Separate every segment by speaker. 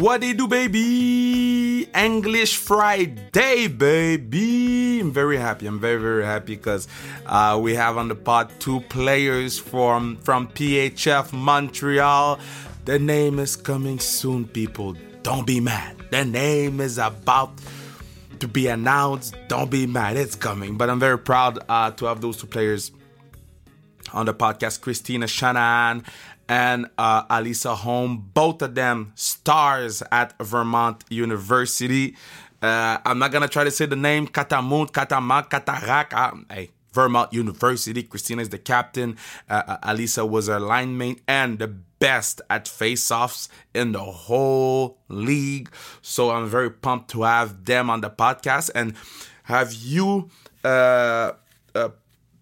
Speaker 1: What do you do, baby? English Friday, baby. I'm very happy. I'm very, very happy because uh, we have on the pod two players from from PHF Montreal. The name is coming soon, people. Don't be mad. The name is about to be announced. Don't be mad. It's coming. But I'm very proud uh, to have those two players on the podcast Kristina Shanahan and uh, Alyssa Holm, both of them stars at Vermont University. Uh, I'm not gonna try to say the name Katamund, Katamak, Katarak. Uh, hey, Vermont University. Kristina is the captain. Uh, uh, Alyssa was her line mate and the best at face-offs in the whole league. So I'm very pumped to have them on the podcast and have you uh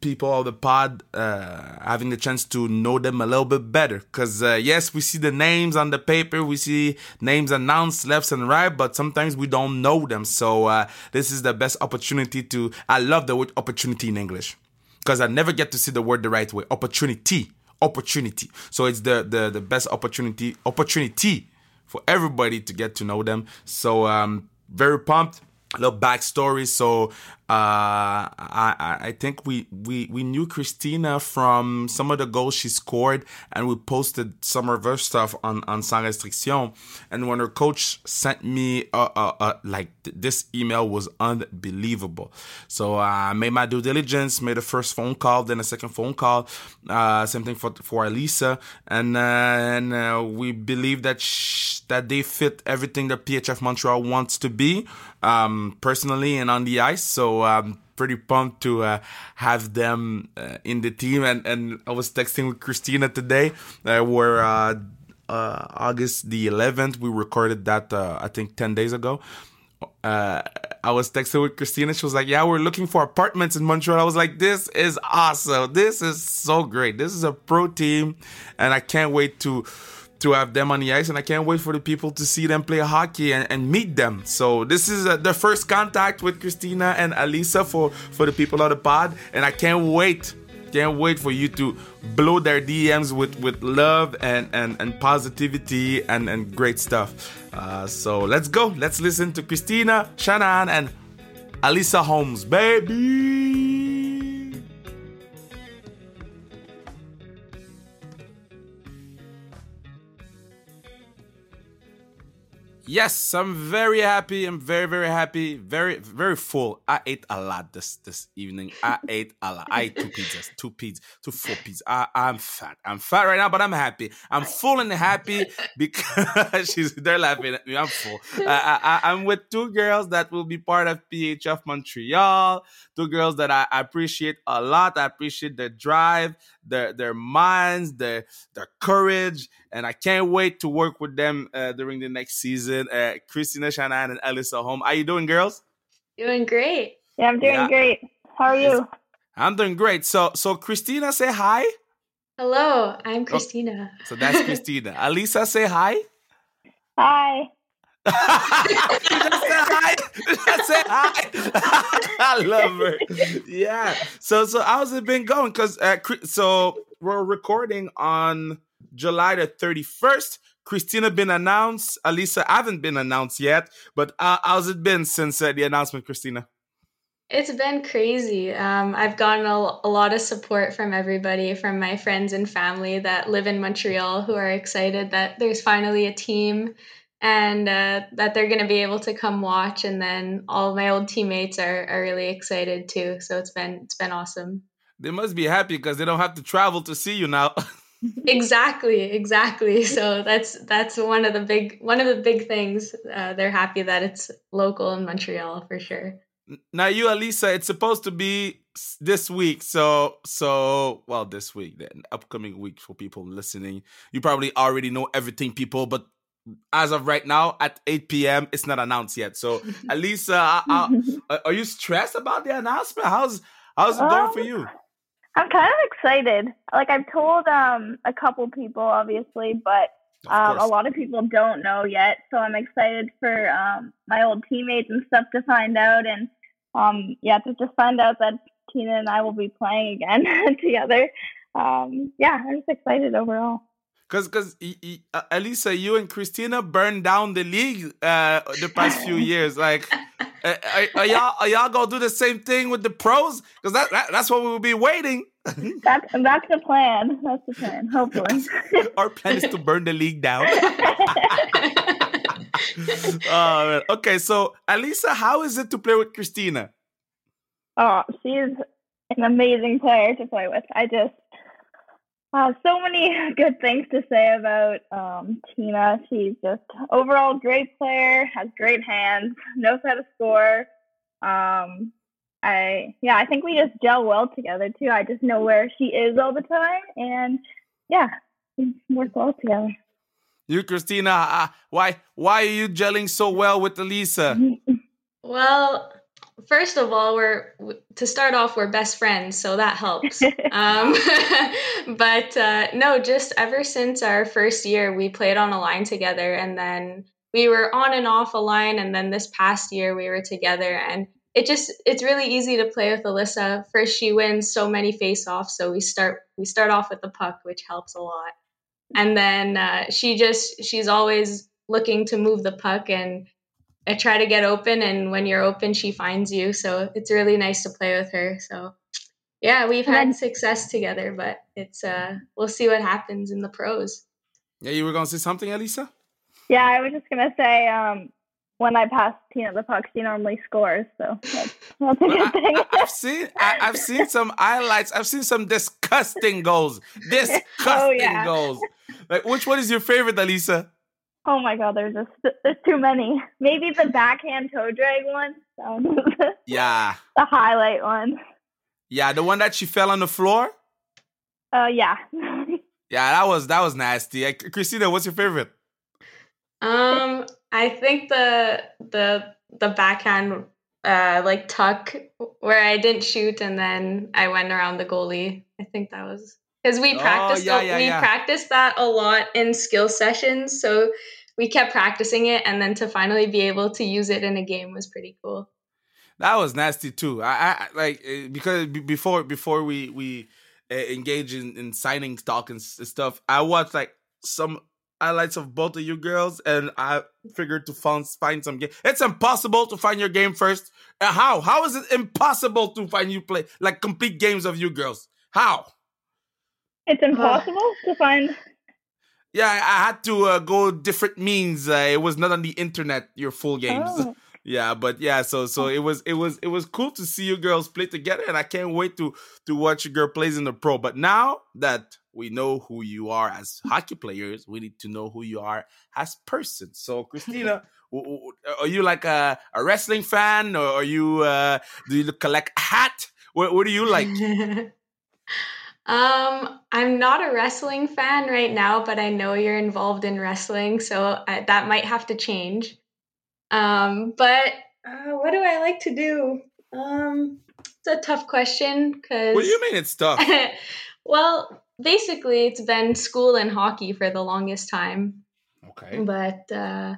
Speaker 1: people of the pod uh, having the chance to know them a little bit better. Because, uh, yes, we see the names on the paper, we see names announced left and right, but sometimes we don't know them. So, uh, this is the best opportunity to. I love the word opportunity in English because I never get to see the word the right way. Opportunity. Opportunity. So, it's the, the, the best opportunity, opportunity for everybody to get to know them. So, um, very pumped a little backstory. So uh, I, I think we, we, we knew Kristina from some of the goals she scored, and we posted some of her stuff on, on Sans Restriction. And when her coach sent me, uh, uh, uh like, this email was unbelievable. So uh, I made my due diligence, made a first phone call, then a second phone call. Uh, same thing for, for Alyssa. And, and we believe that, sh- that they fit everything that PHF Montreal wants to be, um, personally and on the ice. So I'm pretty pumped to uh, have them uh, in the team. And, and I was texting with Kristina today, uh, where uh, uh, August the 11th, we recorded that, uh, I think, 10 days ago. I was texting with Kristina. She was like, "Yeah, we're looking for apartments in Montreal." I was like, "This is awesome! This is so great! This is a pro team, and I can't wait to to have them on the ice, and I can't wait for the people to see them play hockey and, and meet them. So this is uh, the first contact with Kristina and Alyssa for for the people of the pod, and I can't wait, can't wait for you to blow their DMs with with love and and, and positivity and and great stuff. Uh, so let's go, let's listen to Kristina Shannon, and Alyssa Holmes, baby. Yes, I'm very happy. I'm very, very happy. Very, very full. I ate a lot this this evening. I ate a lot. I ate two pizzas, two pizzas, two four pizzas. I, I'm fat. I'm fat right now, but I'm happy. I'm full and happy because she's they're laughing at me. I'm full. I, I, I'm with two girls that will be part of PHF Montreal. Two girls that I, I appreciate a lot. I appreciate their drive, their their minds, their their courage, and I can't wait to work with them uh, during the next season. Uh, Kristina Shanahan and Alyssa Home. How you doing, girls?
Speaker 2: Doing great.
Speaker 3: Yeah, I'm doing yeah. great. How are you?
Speaker 1: I'm doing great. So, so Kristina, say hi.
Speaker 2: Hello, I'm oh, Kristina.
Speaker 1: Oh, so that's Kristina. Alyssa, say hi.
Speaker 3: Hi.
Speaker 1: just say hi. Just say hi. I love her. Yeah. So, so how's it been going? Because uh, so we're recording on July the 31st. Kristina been announced. Alyssa haven't been announced yet. But uh, how's it been since uh, the announcement, Kristina?
Speaker 2: It's been crazy. Um, I've gotten a, a, lot of support from everybody, from my friends and family that live in Montreal, who are excited that there's finally a team and uh, that they're going to be able to come watch. And then all my old teammates are, are really excited too. So it's been it's been awesome.
Speaker 1: They must be happy because they don't have to travel to see you now.
Speaker 2: exactly exactly. So that's that's one of the big one of the big things uh, they're happy that it's local in montreal for sure.
Speaker 1: Now you alyssa it's supposed to be this week so so well this week then upcoming week for people listening. You probably already know everything people but as of right now at 8 p.m it's not announced yet. So alyssa uh, uh, are you stressed about the announcement? How's how's it going for you
Speaker 3: I'm kind of excited. Like I've told um a couple people obviously, but um, a lot of people don't know yet. So I'm excited for um my old teammates and stuff to find out and um yeah, to just find out that Tina and I will be playing again together. Um yeah, I'm just excited overall.
Speaker 1: Cause, cause, uh, Elisa, you and Kristina burned down the league uh, the past few years. Like, are, are, y'all are y'all gonna do the same thing with the pros? Cause that, that that's what we will be waiting.
Speaker 3: that's that's the plan. That's the plan. Hopefully,
Speaker 1: our plan is to burn the league down. uh, okay, so Elisa, how is it to play with Kristina?
Speaker 3: Oh, she's an amazing player to play with. I just uh, so many good things to say about um, Tina. She's just overall great player, has great hands, knows how to score. Um, I yeah, I think we just gel well together too. I just know where she is all the time, and yeah, we work well together.
Speaker 1: You, Kristina, uh, why why are you gelling so well with Elisa?
Speaker 2: Well, first of all, we're to start off, we're best friends, so that helps. um, but uh, no, just ever since our first year, we played on a line together, and then we were on and off a line, and then this past year we were together, and it just it's really easy to play with Alyssa. First, she wins so many face-offs, so we start we start off with the puck, which helps a lot, and then uh, she just she's always looking to move the puck and I try to get open, and when you're open, she finds you. So it's really nice to play with her. So yeah, we've had success together, but it's uh, we'll see what happens in the pros.
Speaker 1: Yeah, you were gonna say something, Elisa?
Speaker 3: Yeah, I was just gonna say, um, when I pass Tina the puck, she normally scores. So that's, that's a good I, thing.
Speaker 1: I, have seen I, have seen some highlights. I've seen some disgusting goals. Disgusting oh, yeah. goals. Like, which one is your favorite, Elisa?
Speaker 3: Oh my god, there's just there's too many. Maybe the backhand toe drag one.
Speaker 1: yeah.
Speaker 3: The highlight one.
Speaker 1: Yeah, the one that she fell on the floor.
Speaker 3: Uh, yeah.
Speaker 1: yeah, that was that was nasty. Kristina, what's your favorite?
Speaker 2: Um, I think the the the backhand uh like tuck where I didn't shoot and then I went around the goalie. I think that was because we practiced oh, yeah, yeah, we yeah. practiced that a lot in skill sessions. So we kept practicing it, and then to finally be able to use it in a game was pretty cool.
Speaker 1: That was nasty too. I, I like eh, because before before we we uh, engage in, in signing stock and stuff. I watched like some highlights of both of you girls, and I figured to find find some game. It's impossible to find your game first. Uh, how? How is it impossible to find you play like complete games of you girls? How?
Speaker 3: It's impossible to find
Speaker 1: yeah, I had to uh, go different means. Uh, it was not on the internet. Your full games. Oh. Yeah, but yeah, so so it was it was it was cool to see you girls play together, and I can't wait to to watch your girl plays in the pro. But now that we know who you are as hockey players, we need to know who you are as person. So, Kristina, are you like a, a wrestling fan, or are you uh, do you collect hat? What, what do you like?
Speaker 2: Um, I'm not a wrestling fan right now, but I know you're involved in wrestling, so I, that might have to change. Um, but uh, what do I like to do? Um, it's a tough question because.
Speaker 1: What do you mean it's tough?
Speaker 2: well, basically, it's been school and hockey for the longest time.
Speaker 1: Okay.
Speaker 2: But uh,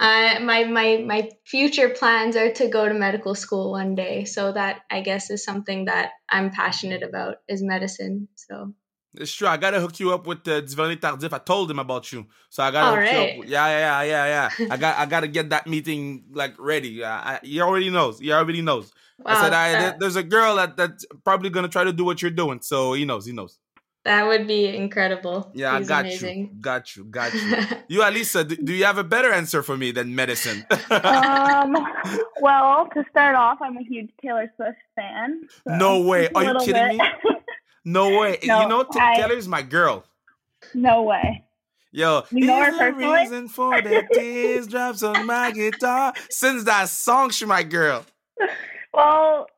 Speaker 2: uh, my my my future plans are to go to medical school one day. So that I guess is something that I'm passionate about is medicine. So
Speaker 1: it's true. I gotta hook you up with the Duvernay Tardif. I told him about you, so I gotta All hook right. you up. Yeah, yeah, yeah, yeah. I got I gotta get that meeting like ready. I, I, he already knows. He already knows. Wow, I said I, uh, there's a girl that that's probably gonna try to do what you're doing. So he knows. He knows.
Speaker 2: That would be incredible.
Speaker 1: Yeah, He's I got amazing. you. Got you. Got you. you, Alyssa, do, do, you have a better answer for me than medicine?
Speaker 3: um, well, to start off, I'm a huge Taylor Swift fan.
Speaker 1: So no way. Are you kidding bit. me? No way. No, you know, T- I, Taylor's my girl.
Speaker 3: No way.
Speaker 1: Yo,
Speaker 3: you know her personally?
Speaker 1: reason for the tears drops on my guitar. Since that song, she my girl.
Speaker 3: Well,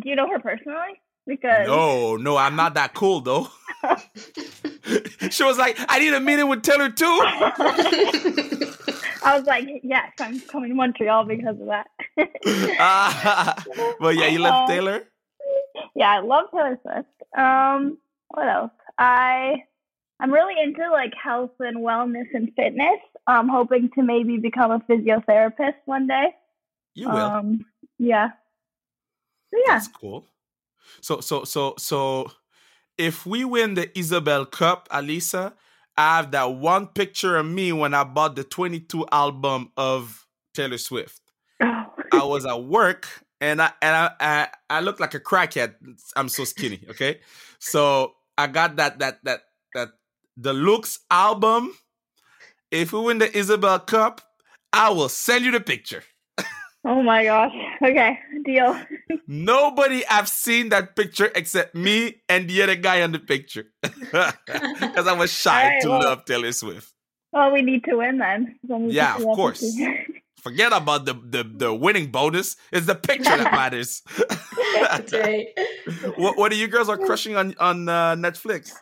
Speaker 3: do you know her personally? Because
Speaker 1: no, no, I'm not that cool though. she was like, I need a meeting with Taylor too.
Speaker 3: I was like, yes, I'm coming to Montreal because of that.
Speaker 1: uh, well, yeah, you left um, Taylor.
Speaker 3: Yeah, I love Taylor Swift. Um, what else? I I'm really into like health and wellness and fitness. I'm hoping to maybe become a physiotherapist one day.
Speaker 1: You will. Um,
Speaker 3: yeah.
Speaker 1: So, yeah. That's cool. So so so so if we win the Isobel Cup, Alyssa, I have that one picture of me when I bought the 22 album of Taylor Swift. Oh. I was at work and I and I, I I look like a crackhead. I'm so skinny. Okay, so I got that that that that the looks album. If we win the Isobel Cup, I will send you the picture.
Speaker 3: Oh my gosh. Okay, deal.
Speaker 1: Nobody I've seen that picture except me and the other guy on the picture. Because I was shy right, to well, love Taylor Swift.
Speaker 3: Well, we need to win then.
Speaker 1: Yeah, of course. Forget about the, the, the winning bonus. It's the picture that matters. That's right. what what are you girls are crushing on on uh, Netflix?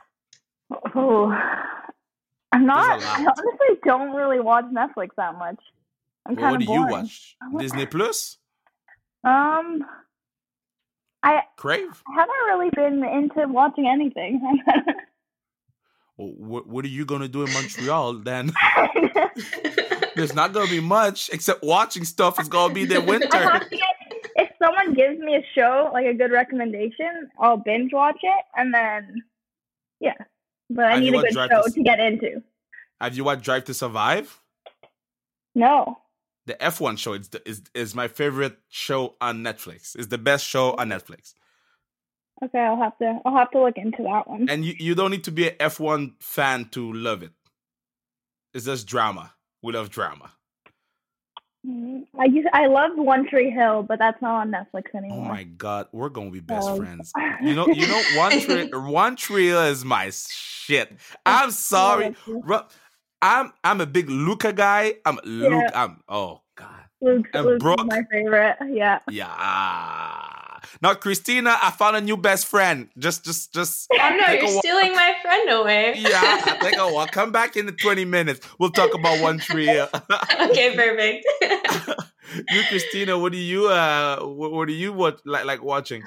Speaker 3: Oh, I'm not. I honestly don't really watch Netflix that much. I'm
Speaker 1: well, what do boring. you watch? Disney Plus?
Speaker 3: Um, I
Speaker 1: Crave.
Speaker 3: I haven't really been into watching anything.
Speaker 1: well, what what are you gonna do in Montreal then? There's not gonna be much except watching stuff. It's gonna be the winter.
Speaker 3: Get, if someone gives me a show like a good recommendation, I'll binge watch it and then yeah. But I Have need a good show to, to get into.
Speaker 1: Have you watched Drive to Survive?
Speaker 3: No
Speaker 1: the F1 show is, is is my favorite show on Netflix. It's the best show on Netflix.
Speaker 3: Okay, I'll have to I'll have to look into that one.
Speaker 1: And you, you don't need to be an F1 fan to love it. It's just drama. We love drama.
Speaker 3: Mm, I used, I loved One Tree Hill, but that's not on Netflix oh anymore.
Speaker 1: Oh my god, we're gonna be best oh. friends. You know, you know, One Tree One Tree Hill is my shit. I'm sorry. I'm I'm a big Luca guy. I'm Luke. Yeah. I'm oh god.
Speaker 3: Luke, and Brooke, my favorite. Yeah.
Speaker 1: Yeah. Now, Kristina, I found a new best friend. Just, just, just.
Speaker 2: Oh no, you're stealing my friend away.
Speaker 1: yeah, I think I'll come back in the 20 minutes. We'll talk about one tree.
Speaker 2: okay, perfect.
Speaker 1: you, Kristina, what do you, uh, what, what do you what like like watching?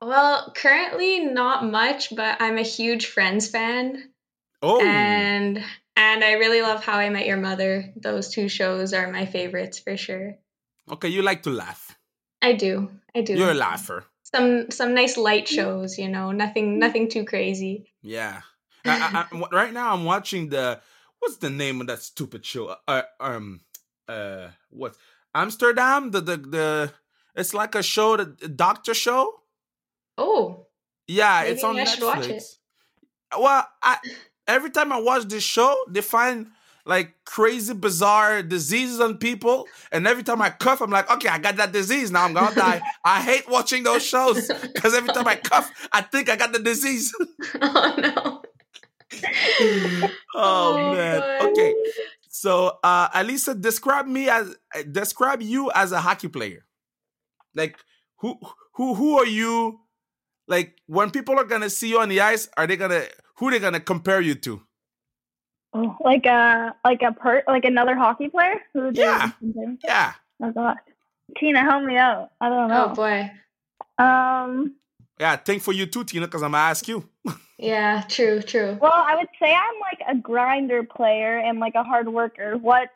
Speaker 2: Well, currently not much, but I'm a huge Friends fan. Oh. And and I really love How I Met Your Mother. Those two shows are my favorites for sure.
Speaker 1: Okay, you like to laugh.
Speaker 2: I do. I do.
Speaker 1: You're a laugher.
Speaker 2: Some some nice light shows, you know, nothing nothing too crazy.
Speaker 1: Yeah. I, I, right now I'm watching the what's the name of that stupid show? Uh, um uh what Amsterdam the the the it's like a show the doctor show.
Speaker 2: Oh.
Speaker 1: Yeah, it's on Netflix. It. Well, I every time I watch this show, they find like crazy, bizarre diseases on people. And every time I cough, I'm like, okay, I got that disease. Now I'm gonna die. I hate watching those shows because every time I cough, I think I got the disease.
Speaker 2: oh no.
Speaker 1: oh, oh, man. God. Okay. So uh Elisa, describe me as describe you as a hockey player. Like who who who are you? Like when people are gonna see you on the ice, are they gonna who are they gonna compare you to?
Speaker 3: Oh, like a like a per like another hockey player who
Speaker 1: yeah. yeah.
Speaker 3: Oh god Tina help me out. I don't know.
Speaker 2: oh boy.
Speaker 3: Um
Speaker 1: yeah think for you too Tina because I'm gonna ask you.
Speaker 2: Yeah true true.
Speaker 3: Well I would say I'm like a grinder player and like a hard worker. What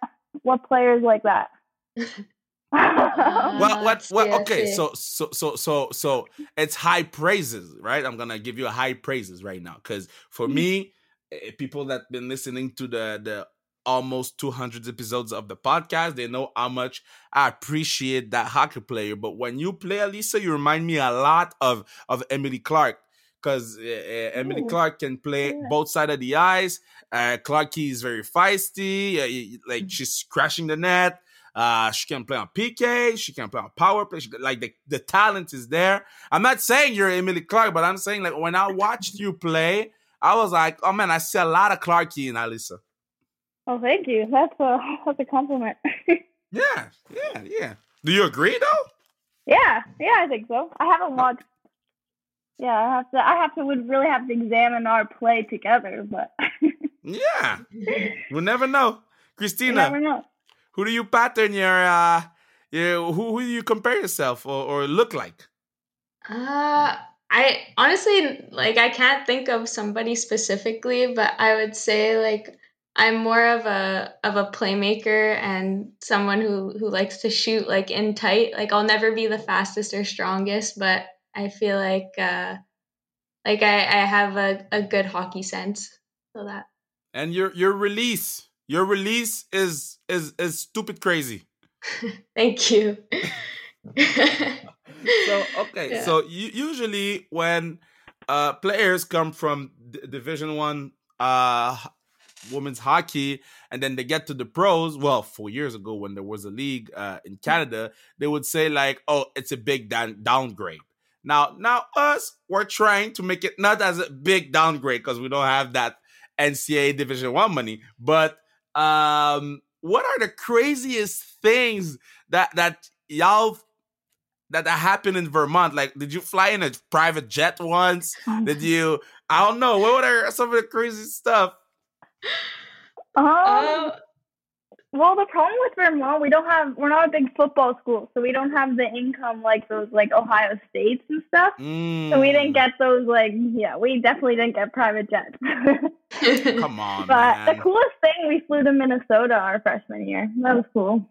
Speaker 3: what players like that
Speaker 1: well, what, what? Okay, so, so, so, so, so it's high praises, right? I'm gonna give you a high praises right now, because for mm-hmm. me, eh, people that been listening to the the almost 200 episodes of the podcast, they know how much I appreciate that hockey player. But when you play Elisa, you remind me a lot of of Emily Clark, because uh, eh, eh, Emily Clark can play yeah. both side of the ice. Uh, Clarky is very feisty, uh, like mm-hmm. she's crashing the net. Uh, she can play on PK. She can play on power play. She, like the, the talent is there. I'm not saying you're Emily Clark, but I'm saying like when I watched you play, I was like, oh man, I see a lot of Clarky in Alyssa.
Speaker 3: Oh, thank you. That's a that's a compliment.
Speaker 1: yeah, yeah, yeah. Do you agree though?
Speaker 3: Yeah, yeah, I think so. I haven't watched. Yeah, I have to. I have to. Would really have to examine our play together, but.
Speaker 1: yeah, we'll never know. Kristina,
Speaker 3: never know
Speaker 1: who do you pattern your uh your, who who do you compare yourself or, or look like?
Speaker 2: Uh I honestly like I can't think of somebody specifically, but I would say like I'm more of a of a playmaker and someone who who likes to shoot like in tight. Like I'll never be the fastest or strongest, but I feel like uh like I, I have a, a good hockey sense. So that
Speaker 1: And your your release, your release is is is stupid crazy.
Speaker 2: Thank you.
Speaker 1: so okay,
Speaker 2: Yeah.
Speaker 1: so you, usually when uh players come from D- Division One uh women's hockey and then they get to the pros well four years ago when there was a league uh in canada they would say like oh it's a big down- downgrade now now us we're trying to make it not as a big downgrade because we don't have that ncaa division one money but um what are the craziest things that that y'all that, that happened in vermont? Like did you fly in a private jet once? Did you i don't know what are some of the crazy stuff?
Speaker 3: Um,
Speaker 2: Um,
Speaker 3: well, the problem with Vermont, we don't have, we're not a big football school, so we don't have the income like those like Ohio States and stuff. So we didn't
Speaker 1: Mm,
Speaker 3: get those like, yeah, we definitely didn't get private jets.
Speaker 1: come on
Speaker 3: but
Speaker 1: man
Speaker 3: the coolest thing, we flew to Minnesota our freshman year. That was cool.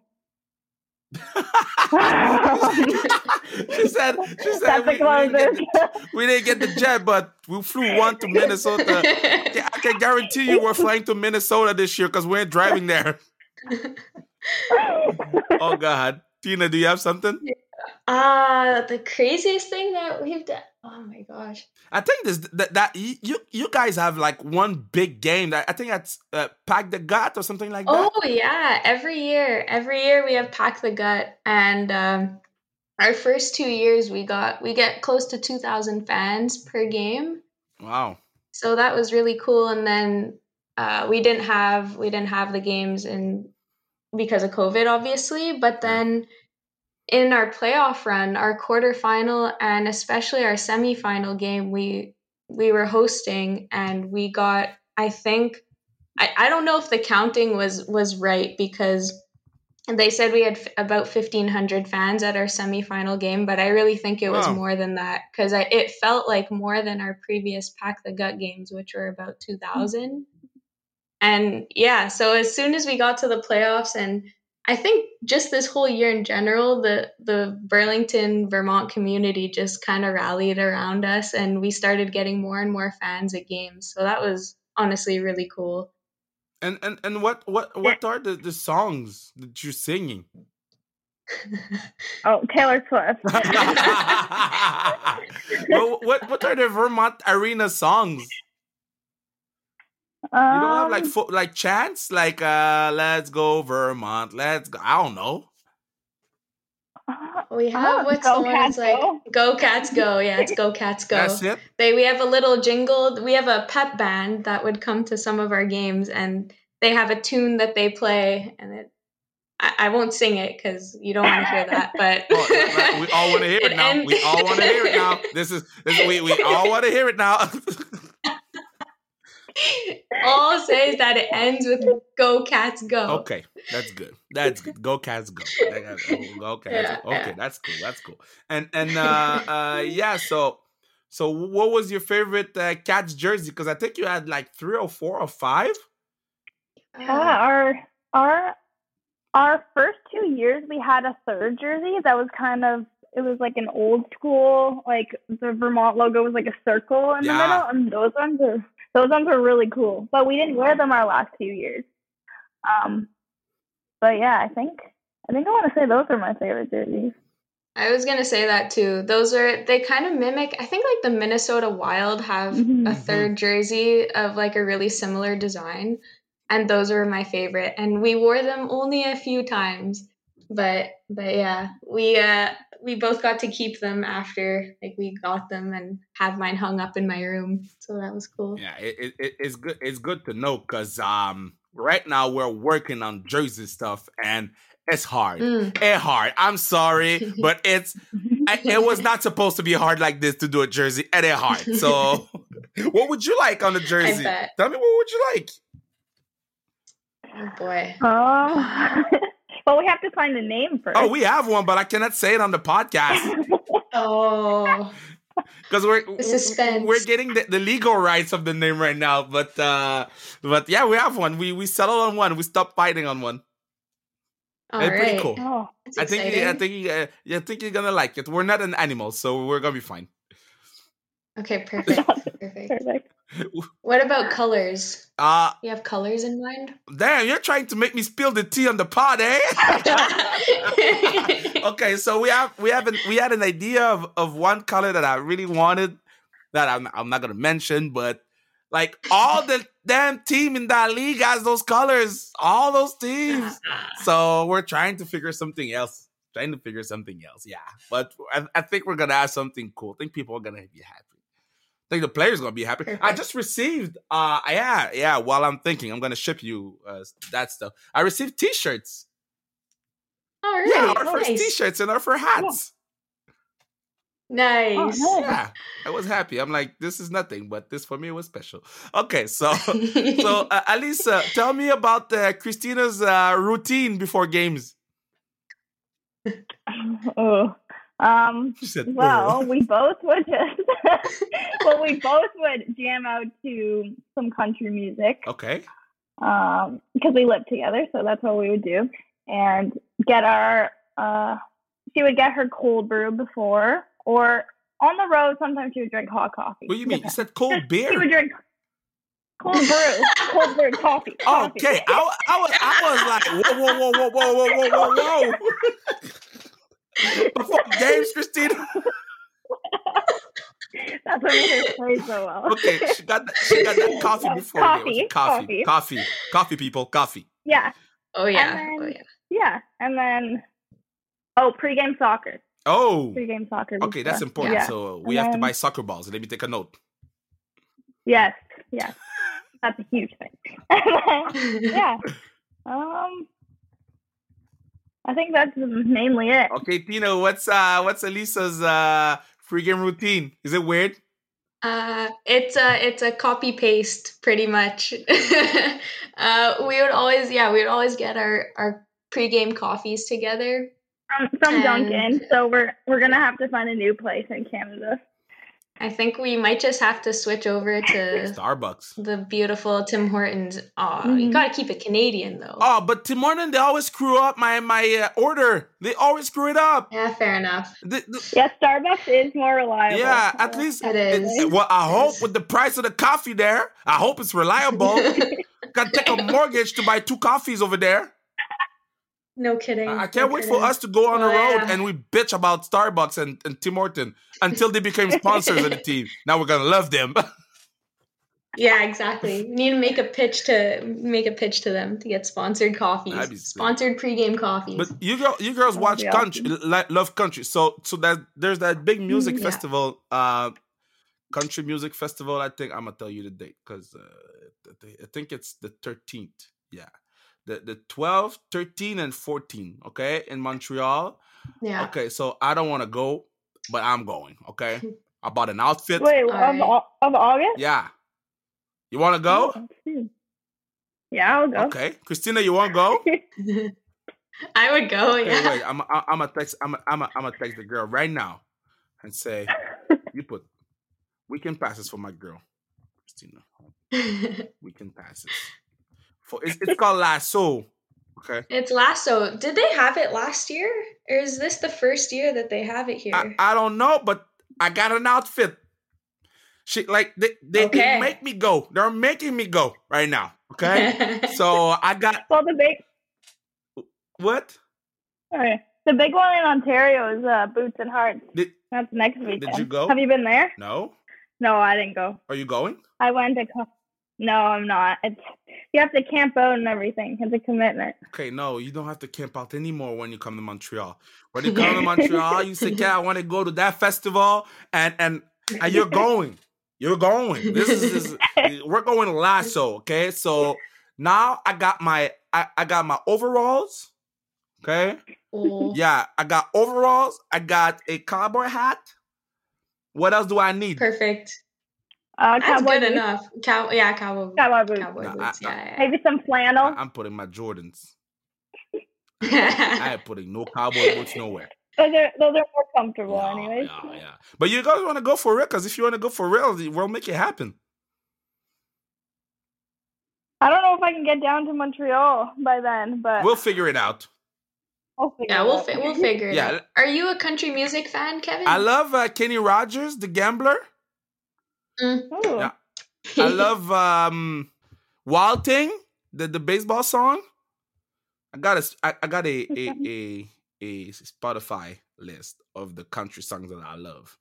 Speaker 1: she said she said we, we, didn't get the, we didn't get the jet but we flew one to minnesota Yeah, i can guarantee you we're flying to minnesota this year because we're driving there oh god tina do you have something
Speaker 2: uh the craziest thing that we've done. Oh my gosh.
Speaker 1: I think this that, that you you- guys have like one big game that I think that's uh, Pack the Gut or something like that.
Speaker 2: Oh yeah, every year, every year we have Pack the Gut, and um, our first two years we got we get close to two thousand fans per game,
Speaker 1: Wow.
Speaker 2: so that was really cool. And then uh, we didn't have we didn't have the games in because of COVID, obviously, but then in our playoff run, our quarterfinal and especially our semifinal game, we we were hosting and we got I think I, I don't know if the counting was was right because they said we had f- about 1500 fans at our semifinal game but i really think it was
Speaker 1: Wow.
Speaker 2: more than that because it felt like more than our previous pack the gut games which were about 2000 and yeah so as soon as we got to the playoffs and i think just this whole year in general the the burlington vermont community just kind of rallied around us and we started getting more and more fans at games so that was honestly really cool
Speaker 1: And and and what what what are the, the songs that you're singing?
Speaker 3: oh, Taylor Swift.
Speaker 1: well, what what are the Vermont Arena songs? You don't have like
Speaker 3: Um,
Speaker 1: fo- like chants like uh let's go Vermont, let's go. I don't know.
Speaker 2: We have
Speaker 3: Oh,
Speaker 2: what's
Speaker 3: Go
Speaker 2: the one?
Speaker 3: Cats
Speaker 2: It's like
Speaker 3: Go?
Speaker 2: Go Cats Go. Yeah, it's Go Cats Go.
Speaker 1: That's it.
Speaker 2: They we have a little jingle. We have a pep band that would come to some of our games, and they have a tune that they play, and it. I, I won't sing it because you don't want to hear that, but
Speaker 1: Oh, right, right. we all want to hear it
Speaker 2: It
Speaker 1: now.
Speaker 2: ends-
Speaker 1: We all want to hear it now. This is this, we we all want to hear it now.
Speaker 2: All I'll say is that it ends with "Go Cats Go."
Speaker 1: okay, that's good. That's good. Go Cats go. Go Cats
Speaker 2: Yeah,
Speaker 1: go. Okay,
Speaker 2: yeah.
Speaker 1: that's cool. That's cool. And and uh uh yeah, so so what was your favorite uh, Cats jersey? Because I think you had like three or four or five.
Speaker 3: Yeah, our our our first two years we had a third jersey that was kind of it was like an old school like the Vermont logo was like a circle in
Speaker 1: Yeah.
Speaker 3: the middle and those ones are those ones were really cool. But we didn't wear them our last few years. Um but yeah, I think I think I want to say those are my favorite jerseys.
Speaker 2: I was gonna say that too. Those are they kind of mimic. I think like the Minnesota Wild have
Speaker 3: Mhm.
Speaker 2: a third jersey of like a really similar design, and those were my favorite. And we wore them only a few times, but but yeah, we uh we both got to keep them after like we got them and have mine hung up in my room. So that was cool.
Speaker 1: Yeah, it, it, it- it's good. It's good to know because um right now we're working on jersey stuff and it's hard.
Speaker 2: Mm.
Speaker 1: It's hard. I'm sorry, but it's I- it was not supposed to be hard like this to do a jersey, and it's hard. So, what would you like on the jersey? Tell me what would you like?
Speaker 2: Oh boy.
Speaker 3: Um well we have to find a name first.
Speaker 1: Oh, we have one, but I cannot say it on the podcast
Speaker 2: Oh.
Speaker 1: because we're
Speaker 2: The suspense.
Speaker 1: we're getting the, the legal rights of the name right now. But uh but yeah, we have one. We we settled on one. We stopped fighting on one.
Speaker 2: All
Speaker 1: It's pretty cool.
Speaker 3: oh.
Speaker 1: I think you- I
Speaker 2: exciting.
Speaker 1: think you, uh, I think you're gonna like it. We're not an animal, so we're gonna be fine.
Speaker 2: Okay, perfect. Perfect.
Speaker 3: Perfect.
Speaker 2: What about colors?
Speaker 1: Uh
Speaker 2: You have colors in mind?
Speaker 1: damn, you're trying to make me spill the tea on the pot, eh? okay, so we have we have an, we had an idea of, of one color that I really wanted that I'm I'm not gonna mention, but like all the damn team in that league has those colors, all those teams. So we're trying to figure something else. Trying to figure something else, yeah. But I, I think we're gonna have something cool. I think people are gonna be happy. I think the players gonna be happy. I just received, uh, yeah, yeah. While I'm thinking, I'm gonna ship you uh, that stuff. I received T-shirts.
Speaker 2: All right.
Speaker 1: Yeah, our first. T-shirts and our first hats.
Speaker 2: Nice.
Speaker 3: Oh, nice.
Speaker 1: Yeah, I was happy. I'm like, this is nothing, but this for me was special. Okay, so so uh, Alyssa, tell me about uh, Kristina's uh, routine before games.
Speaker 3: oh. Um,
Speaker 1: said,
Speaker 3: well, we both would just, well, we both would jam out to some country music
Speaker 1: okay,
Speaker 3: um, because we lived together, so that's what we would do, and get our. Uh, she would get her cold brew before, or on the road. Sometimes she would drink hot coffee.
Speaker 1: what do you mean? You said cold beer.
Speaker 3: She would drink cold brew, cold brew coffee. coffee.
Speaker 1: Okay, I, I was I was like, whoa, whoa, whoa, whoa, whoa, whoa, whoa, whoa. Before games, Kristina.
Speaker 3: That's what made her play so well.
Speaker 1: Okay, she got that, she got that coffee before
Speaker 3: Coffee.
Speaker 1: Coffee,
Speaker 3: coffee.
Speaker 1: coffee, coffee, people, coffee.
Speaker 3: Yeah,
Speaker 2: oh yeah.
Speaker 3: And
Speaker 2: Oh yeah.
Speaker 3: yeah, and then oh, pregame soccer.
Speaker 1: Oh,
Speaker 3: Pregame soccer.
Speaker 1: okay, that's important.
Speaker 3: Yeah.
Speaker 1: So we
Speaker 3: And
Speaker 1: have to buy soccer balls. Let me take a note.
Speaker 3: Yes, yes, that's a huge thing. Yeah, um, I think that's mainly it.
Speaker 1: Okay, Tino, what's uh what's Elisa's uh pregame routine? Is it weird?
Speaker 2: Uh, it's a it's a copy paste pretty much. uh, we would always yeah we would always get our our pregame coffees together.
Speaker 3: From, from
Speaker 2: And-
Speaker 3: Dunkin', so we're we're gonna have to find a new place in Canada.
Speaker 2: I think we might just have to switch over to
Speaker 1: Starbucks.
Speaker 2: the beautiful Tim Hortons. Oh, you
Speaker 3: Mhm.
Speaker 2: gotta keep it Canadian though.
Speaker 1: Oh, but Tim Hortons, they always screw up my my uh, order. They always screw it up.
Speaker 2: Yeah, fair enough.
Speaker 1: The- the-
Speaker 3: Yeah, Starbucks is more reliable.
Speaker 1: yeah, at least
Speaker 2: It is.
Speaker 1: well, I hope with the price of the coffee there, I hope it's reliable. Got to take a mortgage to buy two coffees over there.
Speaker 2: No kidding.
Speaker 1: I I can't wait for us to go on the road
Speaker 2: yeah.
Speaker 1: and we bitch about Starbucks and, and Tim Horton until they became sponsors of the team. Now we're gonna love them.
Speaker 2: Yeah, exactly. We need to make a pitch to make a pitch to them to get sponsored coffees,
Speaker 1: That'd be sick.
Speaker 2: sponsored pregame coffees.
Speaker 1: But you girl, you girls watch
Speaker 3: be
Speaker 1: country, li- love country. So so that there's that big music
Speaker 2: Mm, yeah.
Speaker 1: festival, uh, country music festival. I think I'm gonna tell you the date because uh, I think it's the 13th. Yeah, the the 12, 13, and 14. Okay, in Montreal.
Speaker 2: yeah.
Speaker 1: Okay, so I don't want to go, but I'm going. Okay, I bought an outfit.
Speaker 3: Wait, of,
Speaker 2: Alright.
Speaker 3: Au- of August?
Speaker 1: Yeah, you want to go?
Speaker 3: Let's see. Yeah, I'll go.
Speaker 1: Okay, Kristina, you want to go?
Speaker 2: I would go.
Speaker 1: Okay,
Speaker 2: Yeah.
Speaker 1: wait. I'm I'm I'm gonna text I'm I'm I'm gonna text the girl right now and say you put weekend passes for my girl, Kristina. Weekend passes. For it's, it's called Lasso. Okay.
Speaker 2: it's Lasso. Did they have it last year, or is this the first year that they have it here?
Speaker 1: I, I don't know, but I got an outfit. She like they they, they make me go. They're making me go right now. Okay. so I got
Speaker 3: Well, the big,
Speaker 1: what?
Speaker 3: sorry, the big one in Ontario is uh, Boots and Hearts.
Speaker 1: Did
Speaker 3: That's next weekend.
Speaker 1: Did you go?
Speaker 3: Have you been there?
Speaker 1: no?
Speaker 3: No, I didn't go.
Speaker 1: Are you going?
Speaker 3: I went to. Co- no, I'm not. It's you have to camp out and everything. It's a commitment.
Speaker 1: Okay, no, you don't have to camp out anymore when you come to Montreal. When you come to Montreal, you say, "Yeah, I want to go to that festival," and and and you're going. You're going. This is, this is we're going to Lasso. Okay, so now I got my I, I got my overalls. Okay,
Speaker 2: Oh,
Speaker 1: yeah, I got overalls. I got a cowboy hat. What else do I need?
Speaker 2: perfect.
Speaker 3: Uh,
Speaker 2: That's
Speaker 3: cowboy
Speaker 2: good
Speaker 3: boots.
Speaker 2: enough. Cow, yeah, cowboy,
Speaker 3: Cowboy boots.
Speaker 2: cowboy
Speaker 1: No, I-
Speaker 2: boots.
Speaker 1: I-
Speaker 2: yeah, yeah.
Speaker 3: Maybe some flannel.
Speaker 1: I- I'm putting my Jordans. I am putting no cowboy boots nowhere.
Speaker 3: Those are those are more comfortable,
Speaker 1: Yeah,
Speaker 3: anyways.
Speaker 1: yeah, yeah. But you guys want to go for real? Because if you want to go for real, we'll make it happen.
Speaker 3: I don't know if I can get down to Montreal by then, but
Speaker 1: We'll figure it out.
Speaker 3: we'll figure
Speaker 2: yeah, we'll fi- we'll figure it
Speaker 1: Yeah.
Speaker 2: out. Are you a country music fan, Kevin?
Speaker 1: I love uh, Kenny Rogers, the gambler.
Speaker 3: Ooh.
Speaker 1: Yeah. I love um Wild Thing, the the baseball song. I got a I, I got a a, a a Spotify list of the country songs that I love.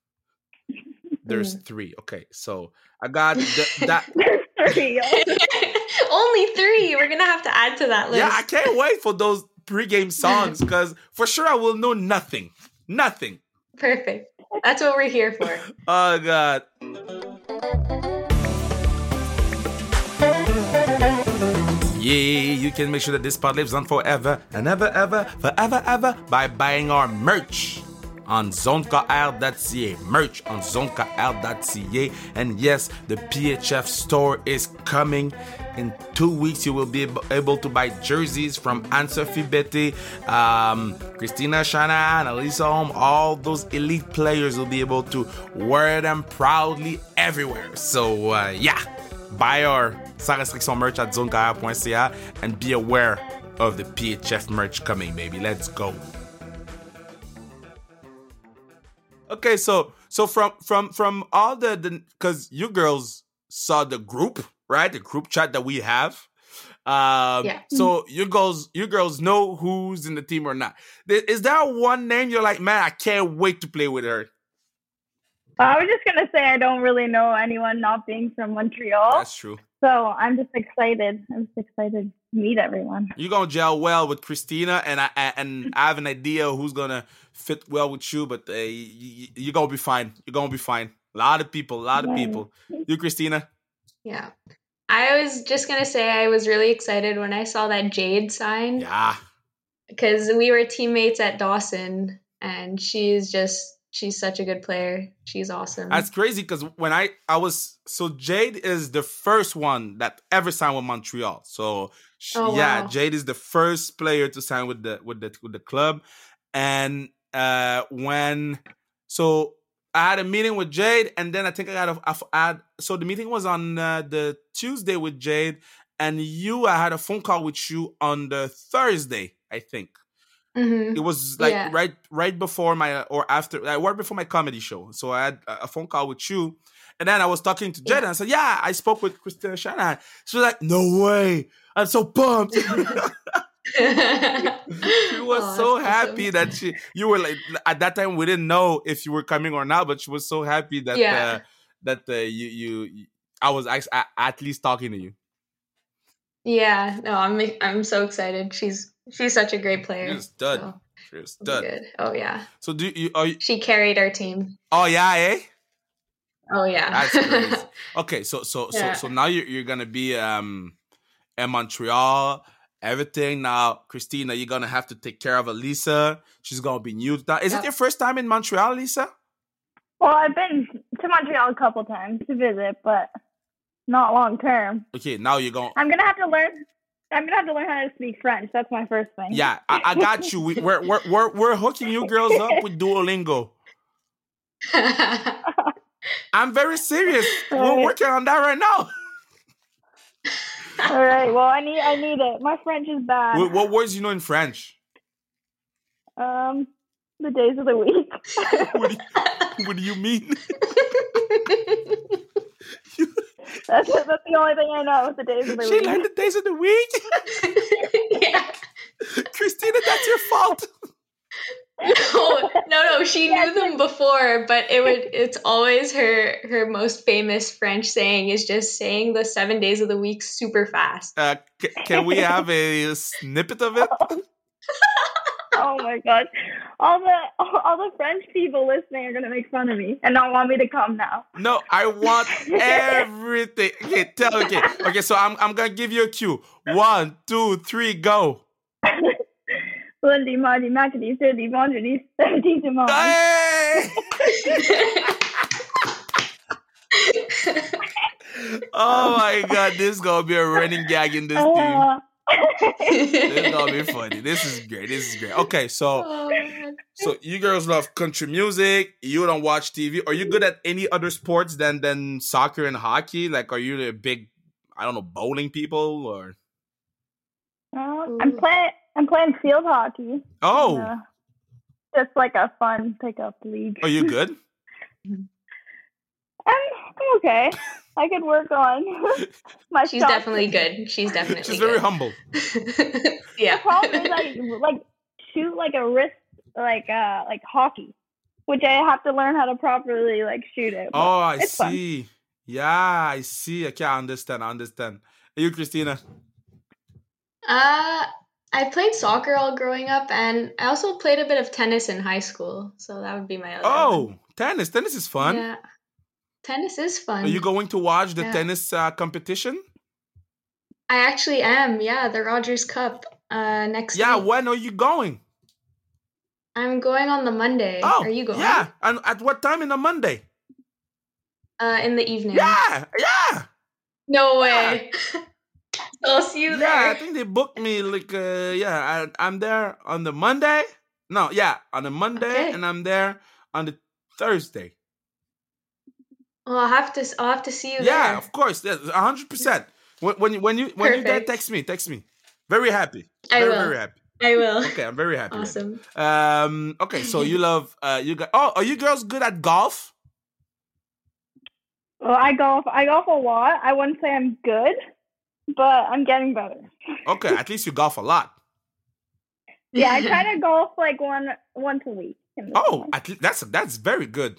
Speaker 1: There's
Speaker 3: Mm.
Speaker 1: three. Okay, so I got the, that.
Speaker 3: Three.
Speaker 2: Only three. We're gonna have to add to that list.
Speaker 1: Yeah, I can't wait for those pregame songs because for sure I will know nothing, nothing.
Speaker 2: Perfect. That's what we're here for.
Speaker 1: Oh God. Yeah, you can make sure that this pod lives on forever and ever, ever, forever, ever by buying our merch on zonekr.ca. Merch on zonekr.ca. And yes, the PHF store is coming. In two weeks, you will be able to buy jerseys from Ann-Sophie Bettez, um, Kristina Shanahan, Elisa Holm, all those elite players will be able to wear them proudly everywhere. So, uh, yeah, buy our sans restriction merch at zonekr.ca and be aware of the PHF merch coming, baby. Let's go. Okay, so so from from from all the the because you girls saw the group, right? The group chat that we have. Um,
Speaker 2: Yeah.
Speaker 1: So you girls, you girls know who's in the team or not. Is there one name you're like, man, I can't wait to play with her?
Speaker 3: I was just gonna say I don't really know anyone not being from Montreal,
Speaker 1: That's true.
Speaker 3: so I'm just excited. I'm just excited to meet everyone.
Speaker 1: You're gonna gel well with Kristina, and I I- and I have an idea who's gonna fit well with you. But uh, you, you're gonna be fine. You're gonna be fine. A lot of people, a lot of
Speaker 3: Yeah.
Speaker 1: people. You, Christina.
Speaker 2: Yeah. I was just gonna say I was really excited when I saw that Jade sign
Speaker 1: Yeah.
Speaker 2: because we were teammates at Dawson, and she's just she's such a good player. She's awesome.
Speaker 1: That's crazy because when I I was so Jade is the first one that ever signed with Montreal. So she,
Speaker 2: Oh,
Speaker 1: yeah. Jade is the first player to sign with the with the with the club. And uh when so I had a meeting with Jade, and then I think I got a I had so the meeting was on uh, the Tuesday with Jade, and you I had a phone call with you on the Thursday, I think
Speaker 2: Mhm.
Speaker 1: it was like
Speaker 2: Yeah.
Speaker 1: right right before my or after like right before my comedy show so i had a phone call with you and then i was talking to jade
Speaker 2: Yeah.
Speaker 1: and i said yeah i spoke with kristina shanahan she was like no way i'm so pumped she was
Speaker 2: Aw,
Speaker 1: so happy
Speaker 2: awesome.
Speaker 1: that she you were like at that time we didn't know if you were coming or not but she was so happy that
Speaker 2: Yeah.
Speaker 1: uh, that uh, you you i was act- at least talking to you
Speaker 2: Yeah, no, I'm I'm so excited. She's she's such a great player.
Speaker 1: you're a stud
Speaker 2: so
Speaker 1: you're a
Speaker 2: it'll be
Speaker 1: stud
Speaker 2: good. Oh yeah,
Speaker 1: so do you are you,
Speaker 2: she carried our team.
Speaker 1: oh yeah eh
Speaker 2: Oh yeah,
Speaker 1: That's crazy. Okay, so so
Speaker 2: Yeah.
Speaker 1: so so now you're you're gonna be um in Montreal, everything. Now, Kristina, you're gonna have to take care of Elisa. She's gonna be new. Now, is it your first time in Montreal, Lisa?
Speaker 3: Well, I've been to Montreal a couple times to visit, but not long term.
Speaker 1: Okay, now you're going.
Speaker 3: I'm gonna have to learn. I'm gonna have to learn how to speak French. That's my first thing.
Speaker 1: Yeah, I, I got you. We, we're, we're we're we're hooking you girls up with Duolingo. I'm very serious. We're working on that right now.
Speaker 3: All right. Well, I need. I need it. My French is bad.
Speaker 1: What, what words you know in French?
Speaker 3: Um, the days of the week.
Speaker 1: What do you, what do you mean?
Speaker 3: that's that's the only thing I know. The days of the
Speaker 1: She
Speaker 3: week.
Speaker 1: She learned the days of the week.
Speaker 2: yeah.
Speaker 1: Kristina, that's your fault.
Speaker 2: No, no, no. She knew them before, but it would. It's always her her most famous French saying is just saying the seven days of the week super fast.
Speaker 1: Uh, c- can we have a snippet of it?
Speaker 3: Oh my gosh! All the all the French people listening are gonna make fun of me and not want me to come now.
Speaker 1: No, I want everything. Okay, tell okay. Okay, so I'm I'm gonna give you a cue. One, two, three, go.
Speaker 3: Lundi, mardi, mercredi, jeudi, vendredi, samedi, dimanche.
Speaker 1: Hey! oh my god, this is gonna be a running gag in this team.
Speaker 3: Uh,
Speaker 1: This is gonna be funny. This is great. This is great. Okay, so
Speaker 2: Oh,
Speaker 1: so you girls love country music. You don't watch TV. Are you good at any other sports than than soccer and hockey? Like, are you a big, I don't know, bowling people or?
Speaker 3: uh, I'm playing. I'm playing field hockey.
Speaker 1: Oh,
Speaker 3: Uh, just like a fun pickup league.
Speaker 1: are you good?
Speaker 3: I'm, I'm okay. I could work on my.
Speaker 2: She's definitely good. She's definitely.
Speaker 1: She's
Speaker 2: good.
Speaker 1: very humble.
Speaker 2: yeah.
Speaker 3: The problem is I like shoot like a wrist like uh like hockey, which I have to learn how to properly like shoot it.
Speaker 1: Oh, I
Speaker 3: it's fun.
Speaker 1: see. Yeah, I see. Okay, I understand. I understand. Are You, Kristina.
Speaker 2: Uh, I played soccer all growing up, and I also played a bit of tennis in high school. So that would be my other. one.
Speaker 1: Oh, tennis. Tennis is fun.
Speaker 2: yeah. Tennis is fun.
Speaker 1: Are you going to watch the
Speaker 2: Yeah.
Speaker 1: tennis uh, competition?
Speaker 2: I actually am. Yeah, the Rogers Cup. Uh, next.
Speaker 1: Yeah,
Speaker 2: week.
Speaker 1: when are you going?
Speaker 2: I'm going on the Monday.
Speaker 1: Oh,
Speaker 2: Are you going?
Speaker 1: Yeah, and at what time in a Monday?
Speaker 2: Uh, in the evening.
Speaker 1: Yeah, yeah,
Speaker 2: No way. I'll see you there.
Speaker 1: yeah. I think they booked me like uh, yeah. I, I'm there on the Monday. No, yeah, on the Monday,
Speaker 2: Okay.
Speaker 1: and I'm there on the Thursday.
Speaker 2: Well, I'll have to. I'll have to see you
Speaker 1: Yeah,
Speaker 2: there.
Speaker 1: of course, yeah, a hundred percent. When when you when you when you there, text me, text me. Very happy.
Speaker 2: I
Speaker 1: very
Speaker 2: will.
Speaker 1: very happy.
Speaker 2: I will.
Speaker 1: Okay, I'm very happy.
Speaker 2: Awesome.
Speaker 1: Um. Okay, so you love uh you got oh are you girls good at golf?
Speaker 3: Well, I golf. I golf a lot. I wouldn't say I'm good, but I'm getting better.
Speaker 1: Okay, at least you golf a lot.
Speaker 3: Yeah, I try to golf like one once a week.
Speaker 1: Oh,
Speaker 3: summer.
Speaker 1: at least that's that's very good.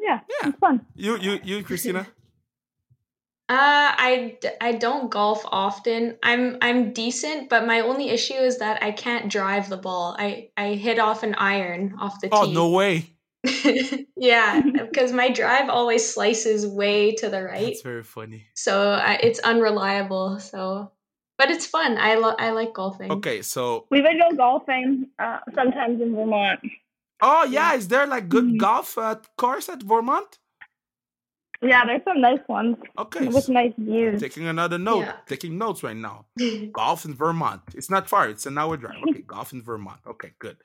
Speaker 3: Yeah,
Speaker 1: yeah.
Speaker 3: it's fun.
Speaker 1: You you you Kristina.
Speaker 2: Uh, I, d- I don't golf often. I'm I'm decent, but my only issue is that I can't drive the ball. I I hit off an iron off the
Speaker 1: Oh
Speaker 2: tee.
Speaker 1: Oh no way!
Speaker 2: yeah, because my drive always slices way to the right,
Speaker 1: That's very funny.
Speaker 2: so I, it's unreliable. So, but it's fun. I lo- I like golfing.
Speaker 1: Okay, so
Speaker 3: We would go golfing uh, sometimes in Vermont.
Speaker 1: Oh yeah, is there like good
Speaker 3: Mhm.
Speaker 1: golf uh, course at Vermont?
Speaker 3: Yeah, there's some nice ones
Speaker 1: Okay,
Speaker 3: with
Speaker 1: so
Speaker 3: nice views.
Speaker 1: taking another note.
Speaker 2: Yeah.
Speaker 1: Taking notes right now. Golf in Vermont. It's not far. It's an hour drive. Okay, golf in Vermont. Okay, good.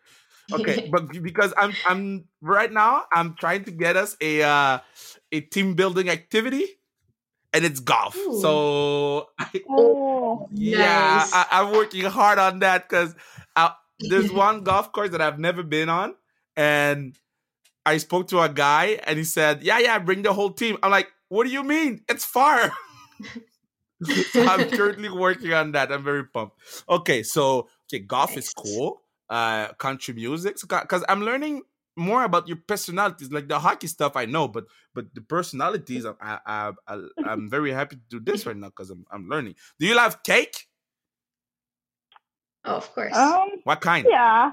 Speaker 1: Okay, but because I'm I'm right now I'm trying to get us a uh, a team building activity, and it's golf.
Speaker 2: Ooh.
Speaker 1: So I,
Speaker 3: Oh,
Speaker 1: yeah,
Speaker 2: Nice.
Speaker 1: I, I'm working hard on that because there's one golf course that I've never been on, and I spoke to a guy, and he said, "Yeah, yeah, bring the whole team." I'm like, "What do you mean? It's far." so I'm currently working on that. I'm very pumped. Okay, so okay, golf is cool. Uh, country music, because I'm learning more about your personalities. Like the hockey stuff, I know, but but the personalities, I, I, I, I I'm very happy to do this right now because I'm I'm learning. Do you love cake?
Speaker 2: oh, of course.
Speaker 3: um,
Speaker 1: What kind?
Speaker 3: yeah.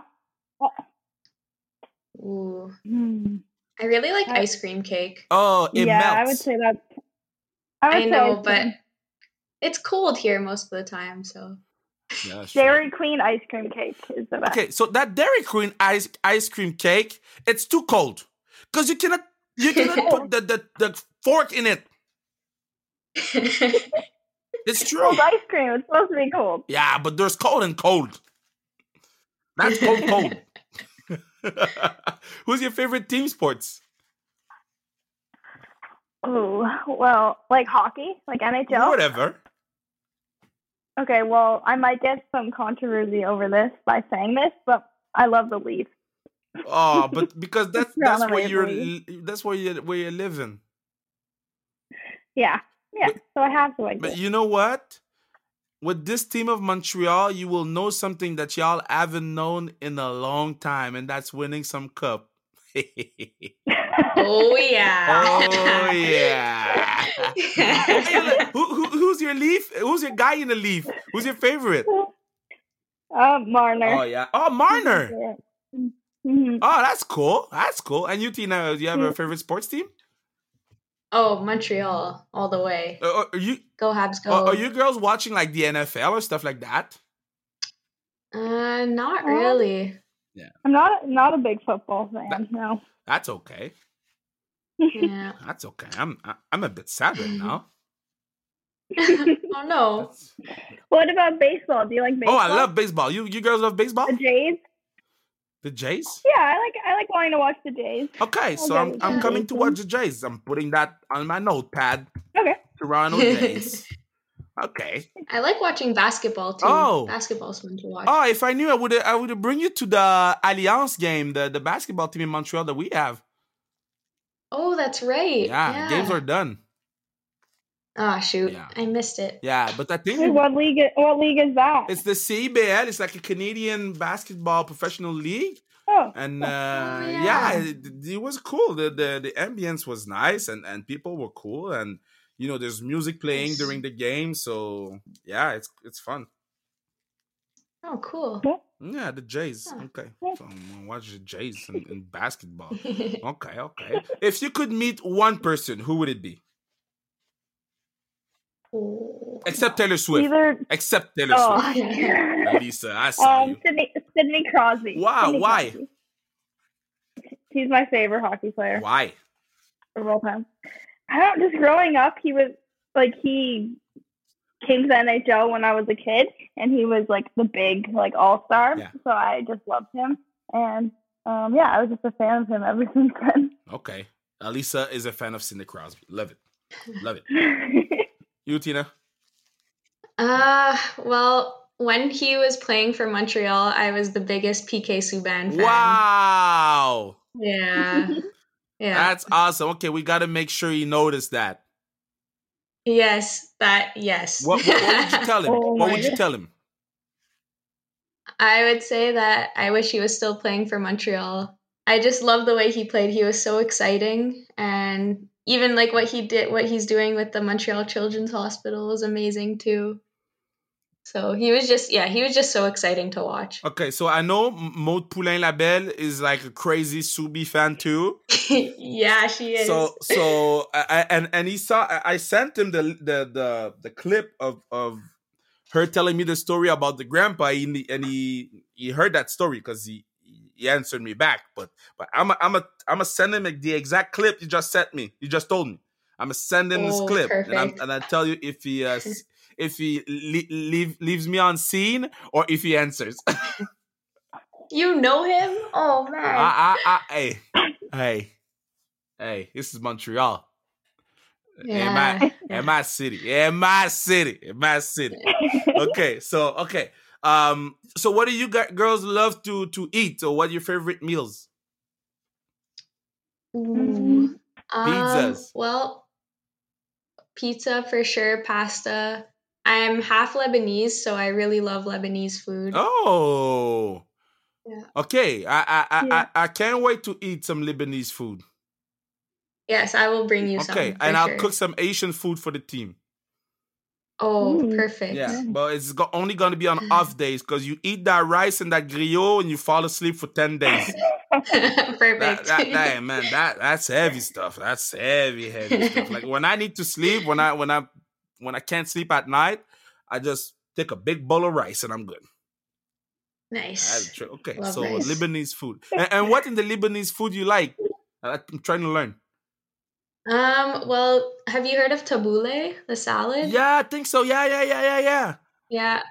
Speaker 2: Ooh.
Speaker 3: Hmm.
Speaker 2: I really like
Speaker 3: I-
Speaker 2: ice cream cake.
Speaker 1: Oh, it
Speaker 3: yeah,
Speaker 1: melts.
Speaker 3: I would say that. I,
Speaker 2: I know, but
Speaker 3: cream.
Speaker 2: it's cold here most of the time, so
Speaker 1: Yeah, sure.
Speaker 3: Dairy Queen ice cream cake is the best.
Speaker 1: Okay, so that Dairy Queen ice ice cream cake, it's too cold because you cannot you cannot put the, the the fork in it. It's true.
Speaker 3: Cold ice cream. It's supposed to be cold.
Speaker 1: Yeah, but there's cold and cold. That's cold cold. Who's your favorite team sports?
Speaker 3: Oh, well, like hockey, like NHL.
Speaker 1: Whatever.
Speaker 3: Okay, well, I might get some controversy over this by saying this, but I love the Leafs.
Speaker 1: Oh, but because that's that's where you're that's where you where you're living.
Speaker 3: Yeah, yeah.
Speaker 1: But-
Speaker 3: so I have to like
Speaker 1: But
Speaker 3: it.
Speaker 1: you know what? With this team of Montreal, you will know something that y'all haven't known in a long time, and that's winning some cup.
Speaker 2: oh yeah.
Speaker 1: oh yeah. Who, who, who's your leaf? Who's your guy in the leaf? Who's your favorite?
Speaker 3: Uh, Marner.
Speaker 1: Oh yeah. Oh Marner.
Speaker 3: hmm
Speaker 1: Oh, that's cool. That's cool. And you, Tina, do you have a favorite sports team?
Speaker 2: Oh, Montreal all the way.
Speaker 1: Uh, are you
Speaker 2: Go Habs, go.
Speaker 1: are, are you girls watching like the NFL or stuff like that?
Speaker 2: Uh, not
Speaker 3: Um,
Speaker 2: really.
Speaker 3: I'm not not a big football fan. No.
Speaker 1: That's okay.
Speaker 2: Yeah.
Speaker 1: That's okay. I'm I- I'm a bit sad right now.
Speaker 2: oh no.
Speaker 1: That's-
Speaker 3: what about baseball? Do you like baseball? Oh.
Speaker 1: I love baseball. You you girls love baseball?
Speaker 3: the Jays.
Speaker 1: The Jays?
Speaker 3: Yeah, I like I like wanting to watch the Jays.
Speaker 1: Okay, so I'm I'm coming to watch the Jays. I'm putting that on my notepad.
Speaker 3: Okay.
Speaker 1: Toronto Jays. Okay.
Speaker 2: I like watching basketball too.
Speaker 1: Oh.
Speaker 2: Basketball's fun to watch.
Speaker 1: Oh, if I knew, I would I would bring you to the Alliance game, the the basketball team in Montreal that we have.
Speaker 2: Oh, that's right.
Speaker 1: Yeah,
Speaker 2: Yeah.
Speaker 1: games are done.
Speaker 2: Ah, shoot.
Speaker 1: Yeah.
Speaker 2: I missed it.
Speaker 1: Yeah, but that thing.
Speaker 3: Wait, what league? What league is that?
Speaker 1: it's the CBL. It's like a Canadian basketball professional league.
Speaker 3: oh,
Speaker 1: and uh,
Speaker 2: yeah.
Speaker 1: yeah, it, it was cool. The, the the ambience was nice, and and people were cool, and you know, there's music playing
Speaker 2: Nice.
Speaker 1: during the game, so yeah, it's it's fun.
Speaker 2: Oh, cool.
Speaker 1: Yeah, the Jays.
Speaker 2: Huh.
Speaker 1: Okay, so I'm watch the Jays in, in basketball. Okay, okay. If you could meet one person, who would it be? Except Taylor Swift.
Speaker 3: either.
Speaker 1: Except Taylor
Speaker 3: Oh,
Speaker 1: Swift. Lisa, I saw
Speaker 3: um,
Speaker 1: you.
Speaker 3: Sidney, Sidney Crosby.
Speaker 1: Wow,
Speaker 3: Sidney
Speaker 1: why?
Speaker 3: Crosby. He's my favorite hockey player
Speaker 1: Why?
Speaker 3: of all time. I don't. Just growing up, he was like he came to the NHL when I was a kid, and he was like the big like all star.
Speaker 1: Yeah.
Speaker 3: So I just loved him, and um, yeah, I was just a fan of him ever since then.
Speaker 1: Okay. Alyssa is a fan of Sidney Crosby. Love it. Love it. You, Tina?
Speaker 2: Uh, well, when he was playing for Montreal, I was the biggest PK Subban fan.
Speaker 1: Wow.
Speaker 2: Yeah. Yeah.
Speaker 1: That's awesome. Okay, we got to make sure you notice that.
Speaker 2: yes, that yes.
Speaker 1: What, what, what would you tell him?
Speaker 3: Oh
Speaker 1: what
Speaker 3: my
Speaker 1: would you tell him?
Speaker 2: I would say that I wish he was still playing for Montreal. I just love the way he played. He was so exciting and even like what he did what he's doing with the Montreal Children's Hospital was amazing too. So he was just yeah, he was just so exciting to watch.
Speaker 1: Okay, so I know Maud Poulin Labelle is like a crazy Subi fan too.
Speaker 2: yeah, she is.
Speaker 1: So so I, and and he saw I I sent him the the the, the clip of of her telling me the story about the grandpa and he, and he he heard that story because he he answered me back. But but I'm a, I'm a I'm gonna send him the exact clip you just sent me. You just told me. I'm gonna send him this
Speaker 2: Oh,
Speaker 1: clip and I'm, and I tell you if he uh, if he le- leave, leaves me on seen or if he answers.
Speaker 2: you know him? Oh man.
Speaker 1: I, I, I, hey, hey, hey, this is Montreal. In my,
Speaker 2: yeah.
Speaker 1: in my city. In my city. In my city. Okay, so okay. Um, so what do you girls love to to eat, or what are your favorite meals?
Speaker 2: Ooh. Um, well, pizza for sure, pasta. I'm half Lebanese, so I really love Lebanese food.
Speaker 1: Oh,
Speaker 2: Yeah.
Speaker 1: okay. I I, I,
Speaker 3: Yeah.
Speaker 1: I I can't wait to eat some Lebanese food.
Speaker 2: Yes, I will bring you some.
Speaker 1: Okay, and I'll cook some Asian food for the team.
Speaker 2: Oh,
Speaker 3: Mm.
Speaker 2: perfect.
Speaker 1: Yeah, but it's go- only gonna be on off days because you eat that rice and that griot and you fall asleep for ten days.
Speaker 2: Perfect.
Speaker 1: that, that- man, that that's heavy stuff. That's heavy, heavy stuff. Like when I need to sleep, when I when I when I can't sleep at night, I just take a big bowl of rice and I'm good.
Speaker 2: nice.
Speaker 1: Okay,
Speaker 2: Love
Speaker 1: so
Speaker 2: rice.
Speaker 1: Lebanese food. And, and what in the Lebanese food you like? I'm trying to learn.
Speaker 2: Um, well, have you heard of tabbouleh, the salad?
Speaker 1: Yeah, I think so. Yeah, yeah, yeah, yeah, yeah.
Speaker 2: Yeah.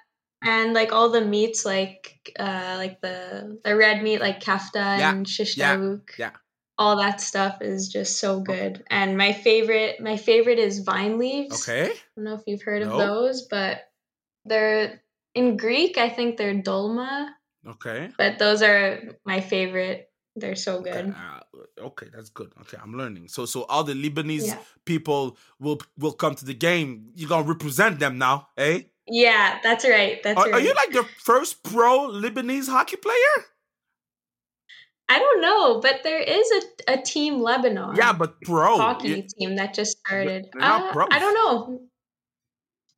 Speaker 2: And like all the meats like uh like the the red meat like kafta
Speaker 1: Yeah,
Speaker 2: and shish tavuk.
Speaker 1: yeah.
Speaker 2: All that stuff is just so good. And my favorite my favorite is vine leaves.
Speaker 1: Okay.
Speaker 2: I don't know if you've heard
Speaker 1: No.
Speaker 2: of those, but they're in Greek, I think they're dolma,
Speaker 1: Okay.
Speaker 2: but those are my favorite. They're so
Speaker 1: Okay,
Speaker 2: good.
Speaker 1: uh, okay, that's good. Okay, I'm learning. So, so all the Lebanese
Speaker 2: Yeah.
Speaker 1: people will will come to the game. You're gonna represent them now, eh?
Speaker 2: Yeah, that's right. That's
Speaker 1: Are,
Speaker 2: right.
Speaker 1: are you like the first pro Lebanese hockey player?
Speaker 2: I don't know, but there is a, a team Lebanon.
Speaker 1: Yeah, but pro.
Speaker 2: hockey team that just started. Uh. I don't know.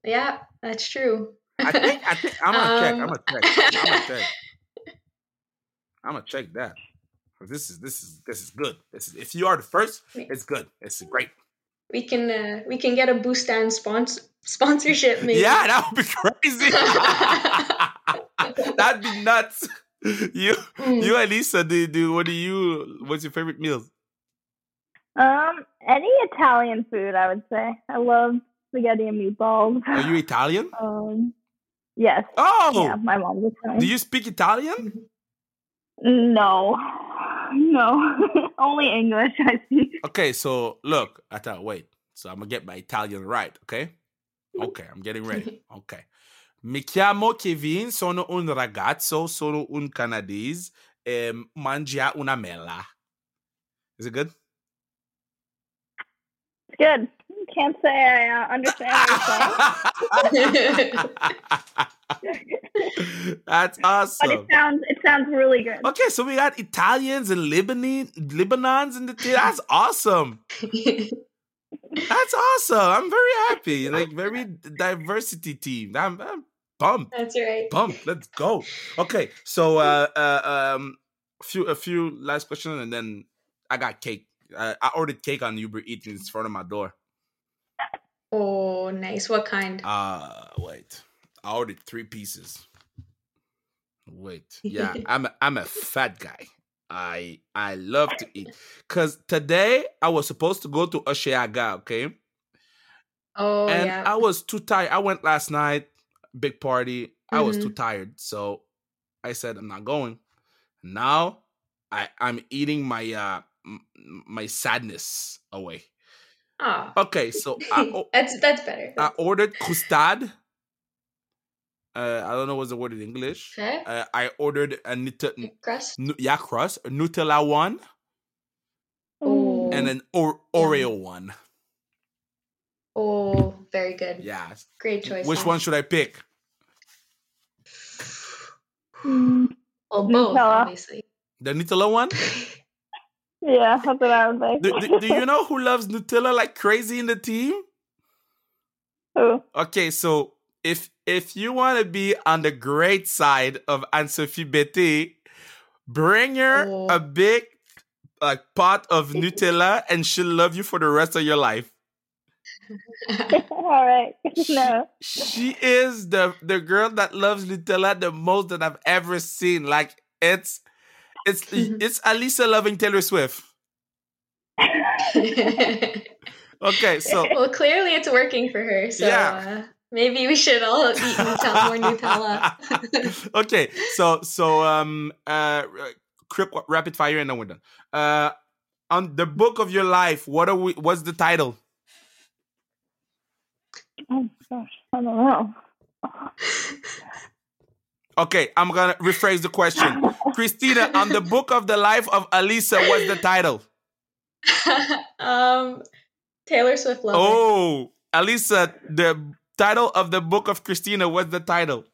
Speaker 2: Yeah, that's true.
Speaker 1: I think I think I'm gonna check. I'm
Speaker 2: Um,
Speaker 1: gonna check. I'm gonna check. I'm gonna check that. 'Cause This is this is this is good. This is if you are the first, it's good. It's great.
Speaker 2: we can uh, we can get a Bustan spons- sponsorship maybe.
Speaker 1: Yeah, that would be crazy. That'd be nuts. You
Speaker 2: Mm.
Speaker 1: you Alyssa, do do what do you what's your favorite meals?
Speaker 3: um, any Italian food, I would say. I love spaghetti and meatballs.
Speaker 1: Are you Italian?
Speaker 3: Um, yes.
Speaker 1: Oh,
Speaker 3: Yeah, my mom's Italian.
Speaker 1: do you speak Italian?
Speaker 3: No, no, only English. I speak.
Speaker 1: Okay, so look, I thought, wait. So I'm gonna get my Italian right, okay? Okay, I'm getting ready. Okay. Mi chiamo Kevin, sono un ragazzo, sono un canadese, ehm, e mangia una mela. Is it good?
Speaker 3: It's good. Can't say I uh, understand what you're
Speaker 1: saying. That's
Speaker 3: awesome. But it sounds it sounds really good.
Speaker 1: Okay, so we got Italians and Lebanese Lebanons in the team. That's awesome. That's awesome. I'm very happy. Like very diversity team. I'm, I'm pumped.
Speaker 2: That's right.
Speaker 1: Pumped. Let's go. Okay, so uh, uh um, a few a few last questions, and then I got cake. Uh, I ordered cake on Uber Eats in front of my door.
Speaker 2: Oh, nice. What kind?
Speaker 1: Uh wait. I ordered three pieces. Wait. Yeah, I'm a, I'm a fat guy. I I love to eat. Cause today I was supposed to go to Osheaga, okay?
Speaker 2: Oh
Speaker 1: and
Speaker 2: yeah.
Speaker 1: I was too tired. I went last night, big party. Mm-hmm. I was too mm-hmm. tired. So I said I'm not going. Now I I'm eating my uh my sadness away.
Speaker 2: Oh.
Speaker 1: Okay, so
Speaker 2: I, that's that's better.
Speaker 1: I ordered crustade. Uh, I don't know what's the word in English.
Speaker 2: Okay.
Speaker 1: Uh, I ordered a Nutella
Speaker 2: crust.
Speaker 1: N- yeah, crust, a Nutella one,
Speaker 2: oh.
Speaker 1: and an or- Oreo yeah. one.
Speaker 2: Oh, very good.
Speaker 1: Yeah,
Speaker 2: great choice.
Speaker 1: Which one should I pick?
Speaker 2: Well, both, Nutella. obviously.
Speaker 1: The Nutella one.
Speaker 3: Yeah, that's what I was like.
Speaker 1: do, do, do, you know who loves Nutella like crazy in the team?
Speaker 3: Who?
Speaker 1: Okay, so if if you want to be on the great side of Ann-Sophie Bettez, bring her a big like pot of Nutella, and she'll love you for the rest of your life.
Speaker 3: All right. No.
Speaker 1: She, she is the the girl that loves Nutella the most that I've ever seen. Like it's it's it's Alyssa loving Taylor Swift. okay, so
Speaker 2: well, clearly it's working for her. So yeah. Uh, maybe we should all eat Nutella, more Nutella.
Speaker 1: okay, so so um uh, quick rapid fire and then we're done. Uh, on the book of your life, what are we? What's the title?
Speaker 3: Oh gosh, I don't know.
Speaker 1: Okay, I'm gonna rephrase the question. Kristina, on the book of the life of Alyssa, what's the title?
Speaker 2: um, Taylor Swift Lover.
Speaker 1: Oh, Alyssa, the title of the book of Kristina, what's the title?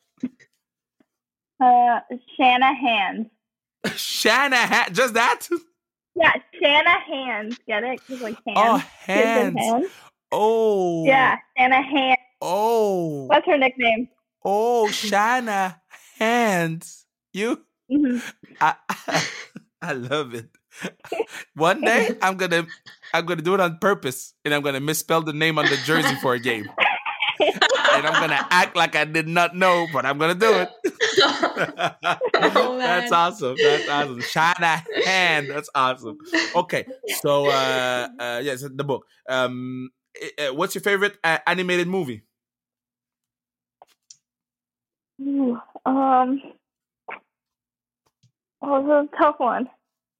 Speaker 3: Uh, Shanna Hands.
Speaker 1: Shanna Hands, just that?
Speaker 3: Yeah, Shanna Hands. Get it? Cause like hands.
Speaker 1: Oh, hands. hands. Oh.
Speaker 3: Yeah, Shanna Hands.
Speaker 1: Oh.
Speaker 3: What's her nickname?
Speaker 1: Oh, Shanna hands. You, mm-hmm. I, I love it. One day I'm gonna I'm gonna do it on purpose, and I'm gonna misspell the name on the jersey for a game. and I'm gonna act like I did not know, but I'm gonna do it. oh, That's awesome. That's awesome. China hand. That's awesome. Okay, so uh, uh, yes, the book. Um, uh, what's your favorite uh, animated movie?
Speaker 3: Ooh, um, oh, this a tough one.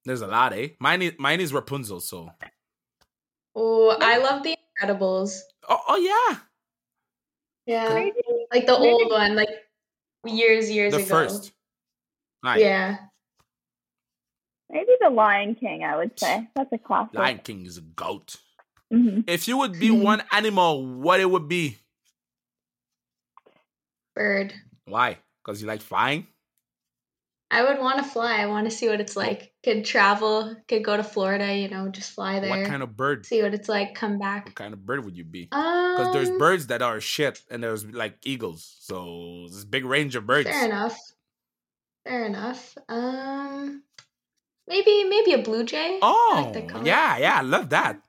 Speaker 1: There's a lot, eh? Mine is mine is Rapunzel. So.
Speaker 2: Oh, I love The Incredibles.
Speaker 1: Oh, oh yeah.
Speaker 2: Yeah, Maybe. like the Maybe. old one, like years, years
Speaker 1: the
Speaker 2: ago.
Speaker 1: first.
Speaker 2: Right. Yeah.
Speaker 3: Maybe The Lion King. I would say that's a classic.
Speaker 1: Lion King is a goat.
Speaker 3: Mm-hmm.
Speaker 1: If you would be one animal, what it would be?
Speaker 2: Bird.
Speaker 1: Why? Because you like flying?
Speaker 2: I would want to fly. I want to see what it's like. Could travel, could go to Florida, you know, just fly there.
Speaker 1: What kind of bird?
Speaker 2: See what it's like, come back.
Speaker 1: What kind of bird would you be?
Speaker 2: Because
Speaker 1: um, there's birds that are shit and there's like eagles. So there's a big range of birds.
Speaker 2: Fair enough. Fair enough. Um maybe maybe a blue jay.
Speaker 1: Oh like yeah, yeah, I love that.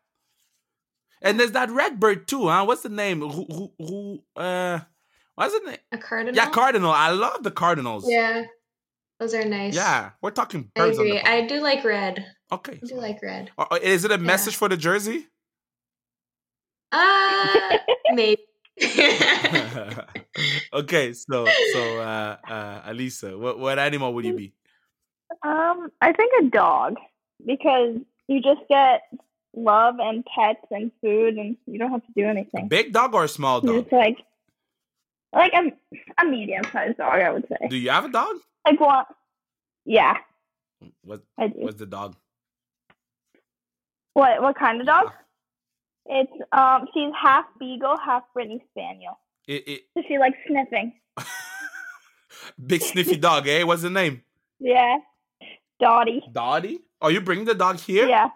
Speaker 1: And there's that red bird too, huh? What's the name? Who, who, who uh wasn't it?
Speaker 2: A cardinal.
Speaker 1: Yeah, cardinal. I love the cardinals.
Speaker 2: Yeah, those are nice.
Speaker 1: Yeah, we're talking
Speaker 2: birds. I agree. I do like red.
Speaker 1: Okay.
Speaker 2: I do like red.
Speaker 1: Uh, uh, is it a message yeah. for the jersey?
Speaker 2: Uh, maybe.
Speaker 1: okay, so so uh uh Alyssa, what what animal would you be?
Speaker 3: Um, I think a dog because you just get love and pets and food and you don't have to do anything.
Speaker 1: A big dog or a small dog?
Speaker 3: It's like like a, a medium sized dog, I would say.
Speaker 1: Do you have a dog?
Speaker 3: Like what? Yeah.
Speaker 1: What? What's the dog?
Speaker 3: What? What kind of dog? It's um, she's half beagle, half Brittany Spaniel.
Speaker 1: It, it,
Speaker 3: So she likes sniffing.
Speaker 1: big sniffy dog, eh? What's the name?
Speaker 3: Yeah. Dottie.
Speaker 1: Dottie? Oh, you bringing the dog here?
Speaker 3: Yeah.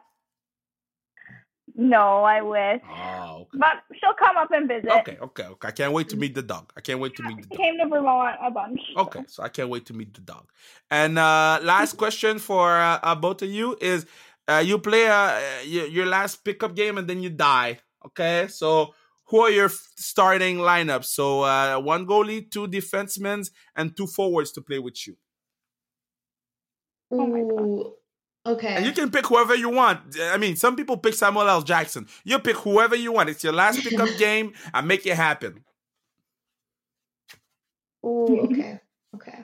Speaker 3: No, I wish.
Speaker 1: Oh, okay.
Speaker 3: But she'll come up and visit.
Speaker 1: Okay, okay, okay. I can't wait to meet the dog. I can't wait to meet the dog.
Speaker 3: came to Vermont a bunch. so.
Speaker 1: Okay, so I can't wait to meet the dog. And uh last question for uh, uh, both of you is uh, you play uh, your, your last pickup game and then you die. Okay, so who are your starting lineups? So uh, one goalie, two defensemen, and two forwards to play with you.
Speaker 3: Oh my God.
Speaker 2: Okay.
Speaker 1: And you can pick whoever you want. I mean, some people pick Samuel L. Jackson. You pick whoever you want. It's your last pickup game. I make it happen.
Speaker 2: Ooh, okay. Okay.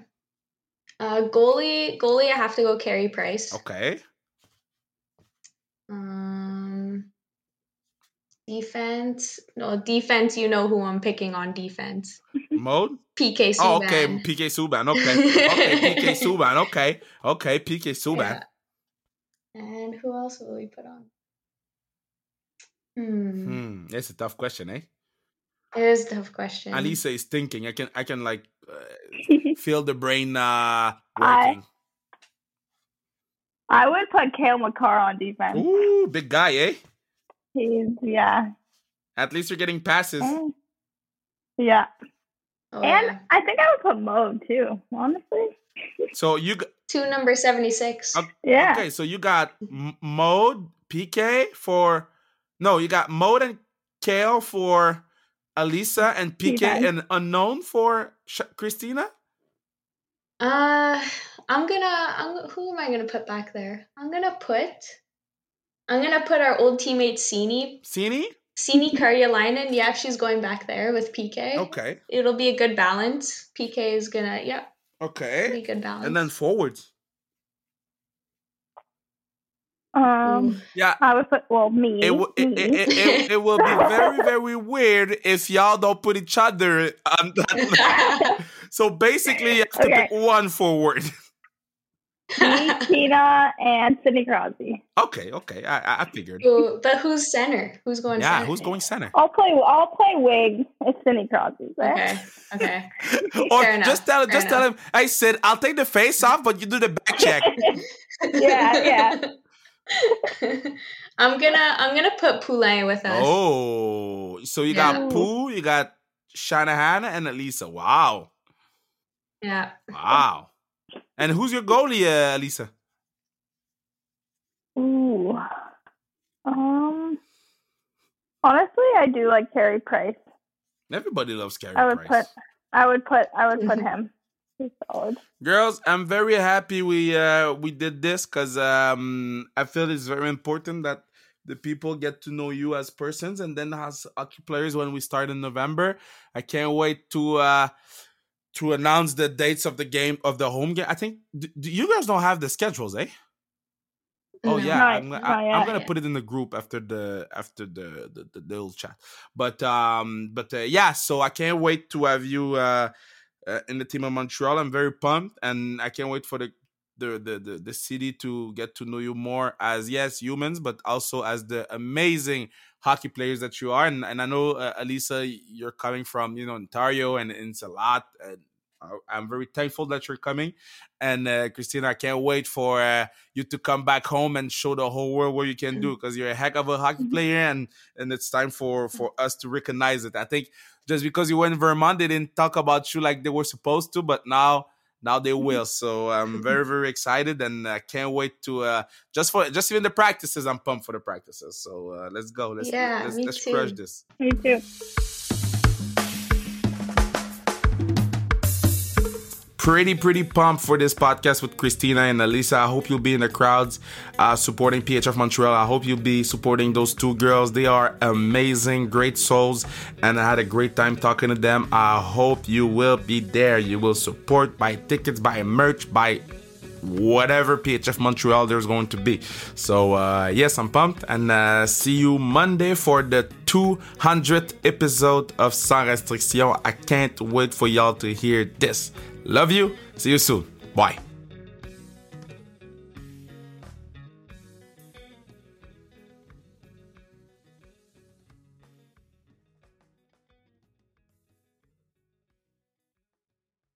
Speaker 2: Uh, goalie, goalie, I have to go Carey Price.
Speaker 1: Okay.
Speaker 2: Um, defense, no defense. You know who I'm picking on defense.
Speaker 1: Mode.
Speaker 2: PK Subban.
Speaker 1: Oh, okay. PK Subban. Okay. Okay. PK Subban. Okay. Okay. PK Subban.
Speaker 2: Yeah. And who else will we put on? Hmm.
Speaker 1: Hmm. That's a tough question, eh?
Speaker 2: It is a tough question.
Speaker 1: Alyssa is thinking. I can. I can like uh, feel the brain uh,
Speaker 3: I-
Speaker 1: working.
Speaker 3: I would put Cale Makar on defense.
Speaker 1: Ooh, big guy, eh?
Speaker 3: He's yeah.
Speaker 1: At least you're getting passes.
Speaker 3: Yeah.
Speaker 2: Oh,
Speaker 3: and
Speaker 2: yeah.
Speaker 3: I think I would put Mo too, honestly.
Speaker 1: So you. g-
Speaker 2: two number seventy six.
Speaker 1: Okay.
Speaker 3: Yeah.
Speaker 1: Okay, so you got M- Mode PK for no, you got Mode and Kale for Alyssa and PK
Speaker 3: Defense.
Speaker 1: and Unknown for Sh- Kristina.
Speaker 2: Uh, I'm gonna. I'm, who am I gonna put back there? I'm gonna put. I'm gonna put our old teammate Sini.
Speaker 1: Sini.
Speaker 2: Sini Karjalainen. Yeah, she's going back there with PK.
Speaker 1: Okay.
Speaker 2: It'll be a good balance. PK is gonna. Yeah, be
Speaker 1: Okay.
Speaker 2: a good balance.
Speaker 1: And then forwards.
Speaker 3: Um,
Speaker 1: Yeah.
Speaker 3: I would put well me.
Speaker 1: It, w- it,
Speaker 3: me.
Speaker 1: it, it, it, it will be very, very weird if y'all don't put each other on that. So basically, you have to
Speaker 3: Okay.
Speaker 1: pick one forward.
Speaker 3: me, Tina, and Sidney Crosby.
Speaker 1: Okay, okay. I, I- I figured.
Speaker 2: Ooh, but who's center? Who's going
Speaker 1: Yeah,
Speaker 2: center?
Speaker 1: who's going center?
Speaker 3: I'll play. I'll play wig. It's Sidney Crosby. but-
Speaker 2: Okay. Okay.
Speaker 1: or
Speaker 2: Fair enough,
Speaker 1: just tell
Speaker 2: fair
Speaker 1: just tell him, I said, I'll take the face off, but you do the back check.
Speaker 3: Yeah, yeah.
Speaker 2: I'm gonna I'm gonna put Poulin with us.
Speaker 1: Oh, so you
Speaker 2: Yeah.
Speaker 1: got Pooh, you got Shanahan, and Alyssa. Wow,
Speaker 2: Yeah.
Speaker 1: wow. And who's your goalie, uh, Alyssa?
Speaker 3: Ooh. Um. Honestly, I do like Carey Price.
Speaker 1: Everybody loves Carey
Speaker 3: I would
Speaker 1: Price.
Speaker 3: put. I would put. I would put him. He's solid.
Speaker 1: Girls, I'm very happy we uh we did this because um I feel it's very important that the people get to know you as persons and then as hockey players when we start in November. I can't wait to uh to announce the dates of the game of the home game. I think do, do you guys don't have the schedules, eh? Oh yeah,
Speaker 3: Not-
Speaker 1: I'm,
Speaker 3: not
Speaker 1: I, I'm gonna put it in the group after the after the the, the, the little chat. But um, but uh, yeah, so I can't wait to have you uh, uh, in the team of Montreal. I'm very pumped, and I can't wait for the the, the the the city to get to know you more as yes humans, but also as the amazing hockey players that you are. And and I know uh, Alyssa, you're coming from you know Ontario, and, and it's a lot. And I'm very thankful that you're coming. And uh, Kristina, I can't wait for uh, you to come back home and show the whole world what you can do because you're a heck of a hockey player, and and it's time for for us to recognize it. I think just because you went in Vermont, they didn't talk about you like they were supposed to, but now now they will. So I'm very very excited, and I can't wait to uh, just for just even the practices. I'm pumped for the practices. So uh, let's go. Let's
Speaker 2: Yeah,
Speaker 1: let's, let's crush this.
Speaker 3: Me too.
Speaker 1: Pretty pretty pumped for this podcast with Kristina and Alyssa. I hope you'll be in the crowds uh, supporting PHF Montreal. I hope you'll be supporting those two girls. They are amazing, great souls, and I had a great time talking to them. I hope you will be there. You will support, buy tickets, buy merch, buy whatever PHF Montreal there's going to be. So uh, yes, I'm pumped, and uh, see you Monday for the 200th episode of Sans Restriction. I can't wait for y'all to hear this. Love you. See you soon. Bye.